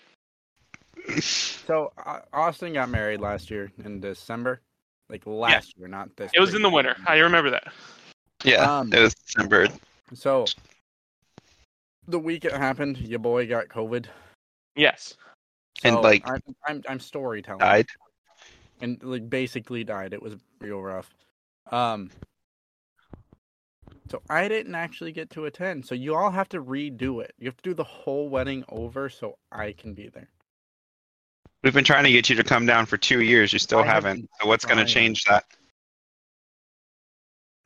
So uh, Austin got married last year in December, like last year, not this.
It was in the winter. I remember that.
Yeah,
Um,
it was December.
So the week it happened, your boy got COVID.
Yes.
And, like,
I'm I'm, I'm storytelling.
Died.
and like basically died. It was real rough. Um. So I didn't actually get to attend. So you all have to redo it. You have to do the whole wedding over so I can be there.
We've been trying to get you to come down for two years. You still
I have
haven't. So what's going to change that?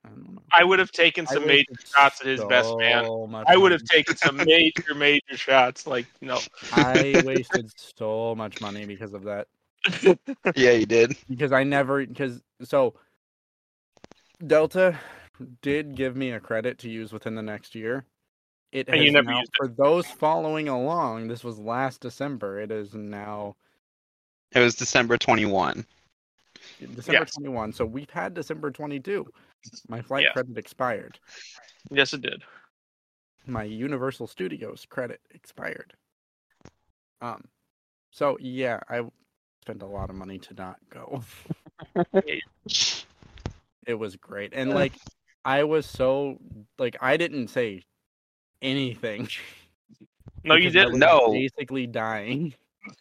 I don't know.
I would have taken some major
wasted
shots at his best man. I would have taken some major, major shots. Like, no.
I wasted so much money because of that.
yeah, you did.
Because I never because so Delta did give me a credit to use within the next year. It
And
has
you never
now,
used
for those following along. This was last December. It is now
It was December 21.
December
Yes.
21. So we've had December 22. My flight
Yeah.
credit expired.
Yes, it did.
My Universal Studios credit expired. Um, so yeah, I spent a lot of money to not go. it was great, and like I was so like I didn't say anything.
No, you didn't.
was
No.
basically dying.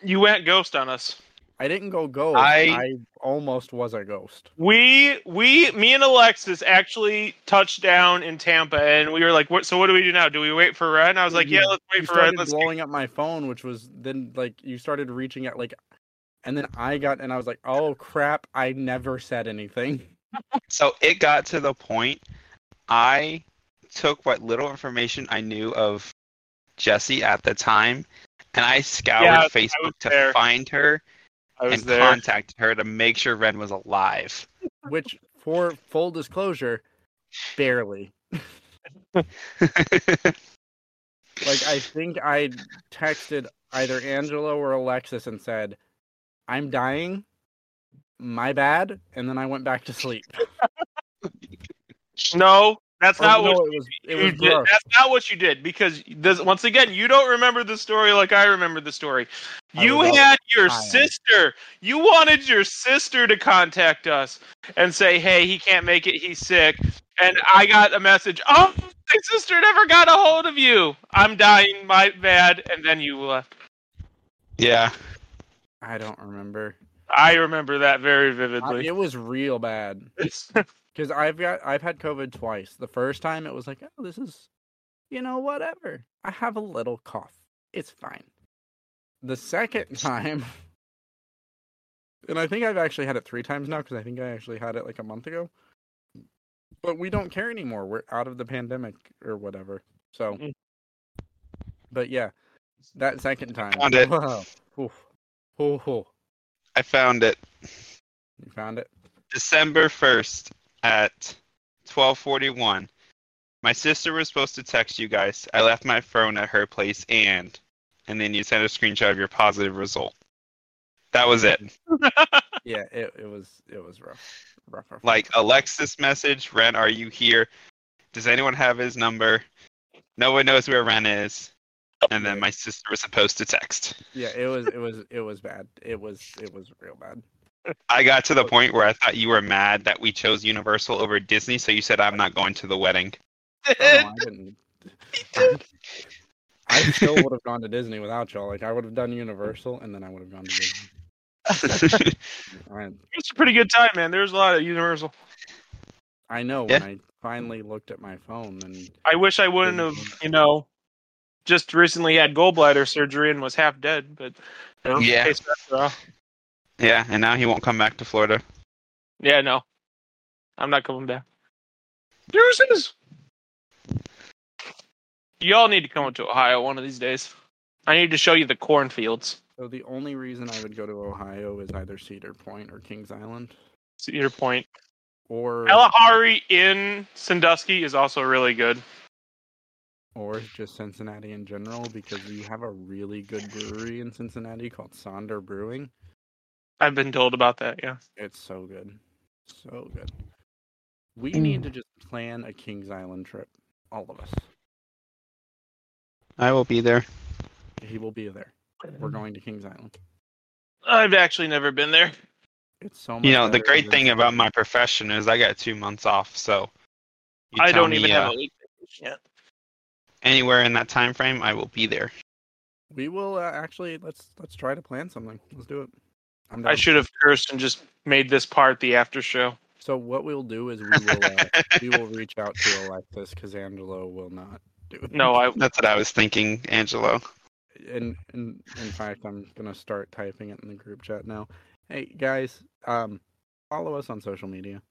You went ghost on us.
I didn't go ghost.
I-
I almost was a ghost.
We we me and Alexis actually touched down in Tampa, and we were like, "What? So what do we do now? Do we wait for Red?" And I was like,
You-
"Yeah, let's wait
you
for Red.
started
Let's
blowing up my phone, which was then like you started reaching out like, and then I got and I was like, oh crap! I never said anything.
So it got to the point I took what little information I knew of Jesse at the time and I scoured
Yeah,
Facebook
was
to find her
I was
and
there.
contacted her to make sure Rehn was alive.
Which, for full disclosure, barely. Like I think I texted either Angelo or Alexis and said, "I'm dying. My bad," and then I went back to sleep.
No, that's
Or
not
no,
what
it was. It
you
was
did. That's not what you did because this, once again, you don't remember the story like I remember the story. You had your
tired.
sister. You wanted your sister to contact us and say, "Hey, he can't make it. He's sick." And I got a message. Oh, my sister never got a hold of you. I'm dying. My bad. And then you left.
yeah.
I don't remember.
I remember that very
I-
vividly.
it was real bad because I've got I've had COVID twice. The first time it was like, oh, this is, you know, whatever. I have a little cough. It's fine. The second time, and I think I've actually had it three times now because I think I actually had it like a month ago. But we don't care anymore. We're out of the pandemic or whatever. So,
Mm.
but yeah, that second time.
Found it.
Wow. Oof.
I found it.
You found it?
December 1st at 12:41. My sister was supposed to text you guys. I left my phone at her place and and then you sent a screenshot of your positive result. That was it.
Yeah, it, it was it was rough. Rough, rough,
Like
rough.
Alexis message, Rehn, are you here? Does anyone have his number? No one knows where Rehn is. And then my sister was supposed to text.
Yeah, it was it was it was bad. It was it was real bad.
I got to the point where I thought you were mad that we chose Universal over Disney, so you said I'm not going to the wedding.
Oh, no, I didn't. I still would have gone to Disney without y'all. Like I would have done Universal and then I would have gone to Disney. I,
It's a pretty good time, man. There's a lot of Universal.
I know
Yeah.
when I finally looked at my phone and
I wish I wouldn't have, you know, just recently had gallbladder surgery and was half dead. But you know,
Yeah.
Case after all.
yeah, and now he won't come back to Florida.
yeah, no, I'm not coming back. Deuces. Y'all need to come to Ohio one of these days. I need to show you the cornfields.
so the only reason I would go to Ohio is either Cedar Point or Kings Island
Cedar Point.
or
Kalahari in Sandusky is also really good.
or just Cincinnati in general because we have a really good brewery in Cincinnati called Sonder Brewing.
I've been told about that. Yeah.
It's so good. So good. We need to just plan a Kings Island trip. All of us.
I will be there.
He will be there. We're going to Kings Island.
I've actually never been there.
It's so much
You know, the great
than
thing about my profession is I got two months off, so
I don't
me,
even
uh,
have a week yet.
anywhere in that time frame, I will be there.
We will uh, actually let's let's try to plan something. Let's do it. I'm
I should have cursed and just made this part the after show.
So what we'll do is we will uh, we will reach out to Alexis because Angelo will not do it.
No, I
That's what I was thinking, Angelo.
in, in in fact i'm gonna start typing it in the group chat now. Hey guys um follow us on social media.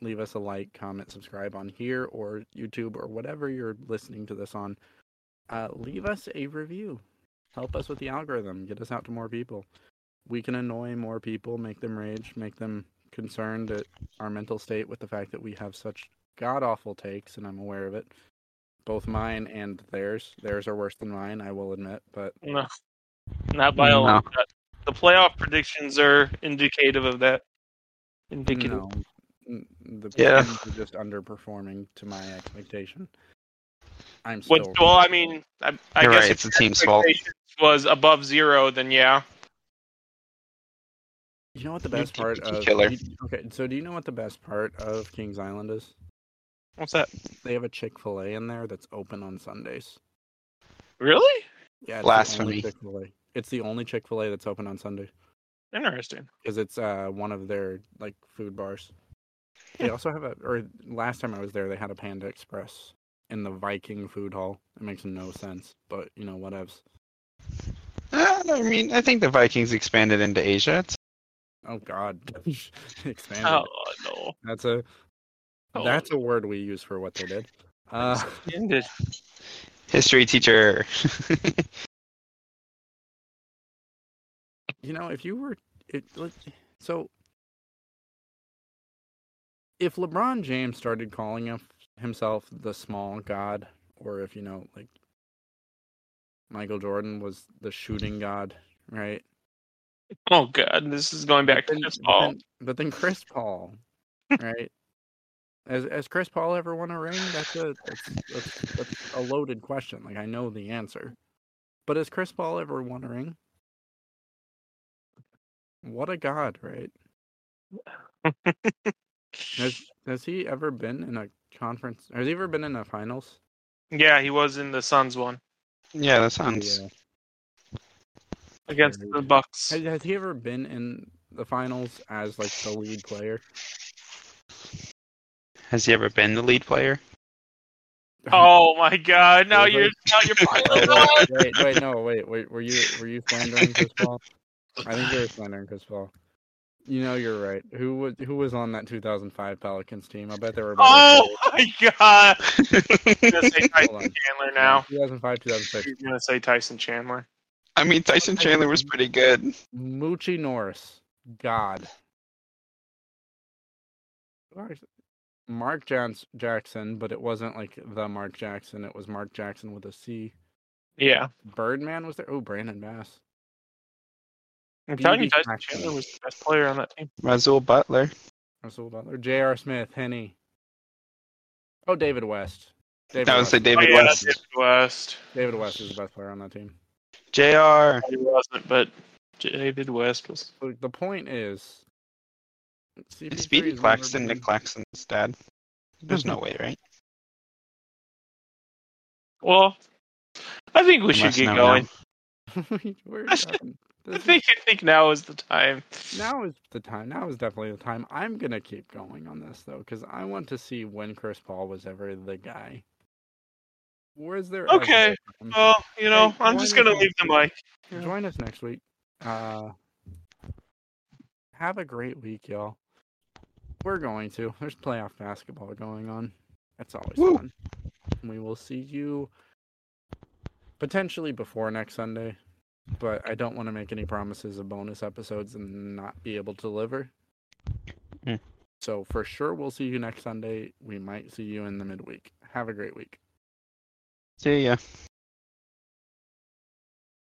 Leave us a like comment subscribe on here or youtube or whatever you're listening to this on. Uh leave us a review. Help us with the algorithm. Get us out to more people we can annoy more people make them rage make them concerned at our mental state with the fact that we have such god awful takes and i'm aware of it both mine and theirs theirs are worse than mine i will admit but
no, not by a long shot. The playoff predictions are indicative of that. Indicative.
No, the
Yeah.
teams are just underperforming to my expectation. I'm
What,
still.
well, I mean, I, I guess
right,
if
it's the
your
team's fault.
expectations Was above zero, then yeah.
You know what the best part of?
killer.
okay, so do you know what the best part of Kings Island is?
What's that?
They have a Chick Fil A in there that's open on Sundays.
Really
Yeah, it's
Blasphemy.
A. It's the only Chick Fil A that's open on Sunday
interesting.
because it's uh one of their like food bars. They also have a. Or last time I was there, they had a Panda Express in the Viking food hall. It makes no sense, but you know whatevs.
I mean, I think the Vikings expanded into Asia. It's-
Oh God, expanded.
Oh no.
That's a
Oh,
that's a word we use for what they did. Uh,
ended.
history teacher.
you know, if you were it let- so if LeBron James started calling him, himself the small god, or if you know, like Michael Jordan was the shooting god, right?
Oh god, this is going back to
Then-
Chris
but
Paul.
then- but then Chris Paul, right? Has has Chris Paul ever won a ring? That's a that's, that's, that's a loaded question. Like I know the answer, but has Chris Paul ever won a ring? What a god, right? Has has he ever been in a conference? Has he ever been in a finals?
Yeah, he was in the Suns one
Yeah, the Suns.
Yeah.
Against the. Bucks.
Has, has he ever been in the finals as like the lead player?
Has he ever been the lead player?
Oh my god! Now
Really?
you're now you're piling on.
wait, wait, wait, no, wait, wait. Were you were you slandering Chris Paul? I think you were slandering Chris Paul. You know you're right. Who was who was on that 2005 Pelicans team? I bet they were. better
Oh my god! I'm gonna say Tyson. Chandler now.
2005, 2006.
He's gonna say Tyson Chandler.
I mean, Tyson Chandler was pretty good.
Moochie Norris, God. Mark Jans- Jackson, but it wasn't like the Mark Jackson. It was Mark Jackson with a C.
Yeah,
Birdman was there. Oh, Brandon Bass.
I'm telling you, Tyson
Paxton.
Chandler was the best player on that team.
Rasual Butler.
Russell Butler. J.R. Smith. Henny. Oh, David West. David
That was
West.
the David
oh, yeah,
West.
David West.
David West is the best player on that team.
Jr.
He wasn't, but David West was.
Look, the point is,
Is
CP3
Speedy Claxton
been-
Nick Claxton's dad? There's no way, right?
Well, I think we should get
no,
going.
We're
I
done.
I think I think now is the time.
now is the time. Now is definitely the time. I'm gonna keep going on this though, because I want to see when Chris Paul was ever the guy. Was there?
Okay. Well, you know,
Hey,
I'm just gonna leave the mic.
Join us next week. Uh, have a great week, y'all. We're going to. There's playoff basketball going on. That's always
Woo.
fun. We will see you potentially before next Sunday, but I don't want to make any promises of bonus episodes and not be able to deliver.
Hmm.
So for sure, we'll see you next Sunday. We might see you in the midweek. Have a great week.
See ya.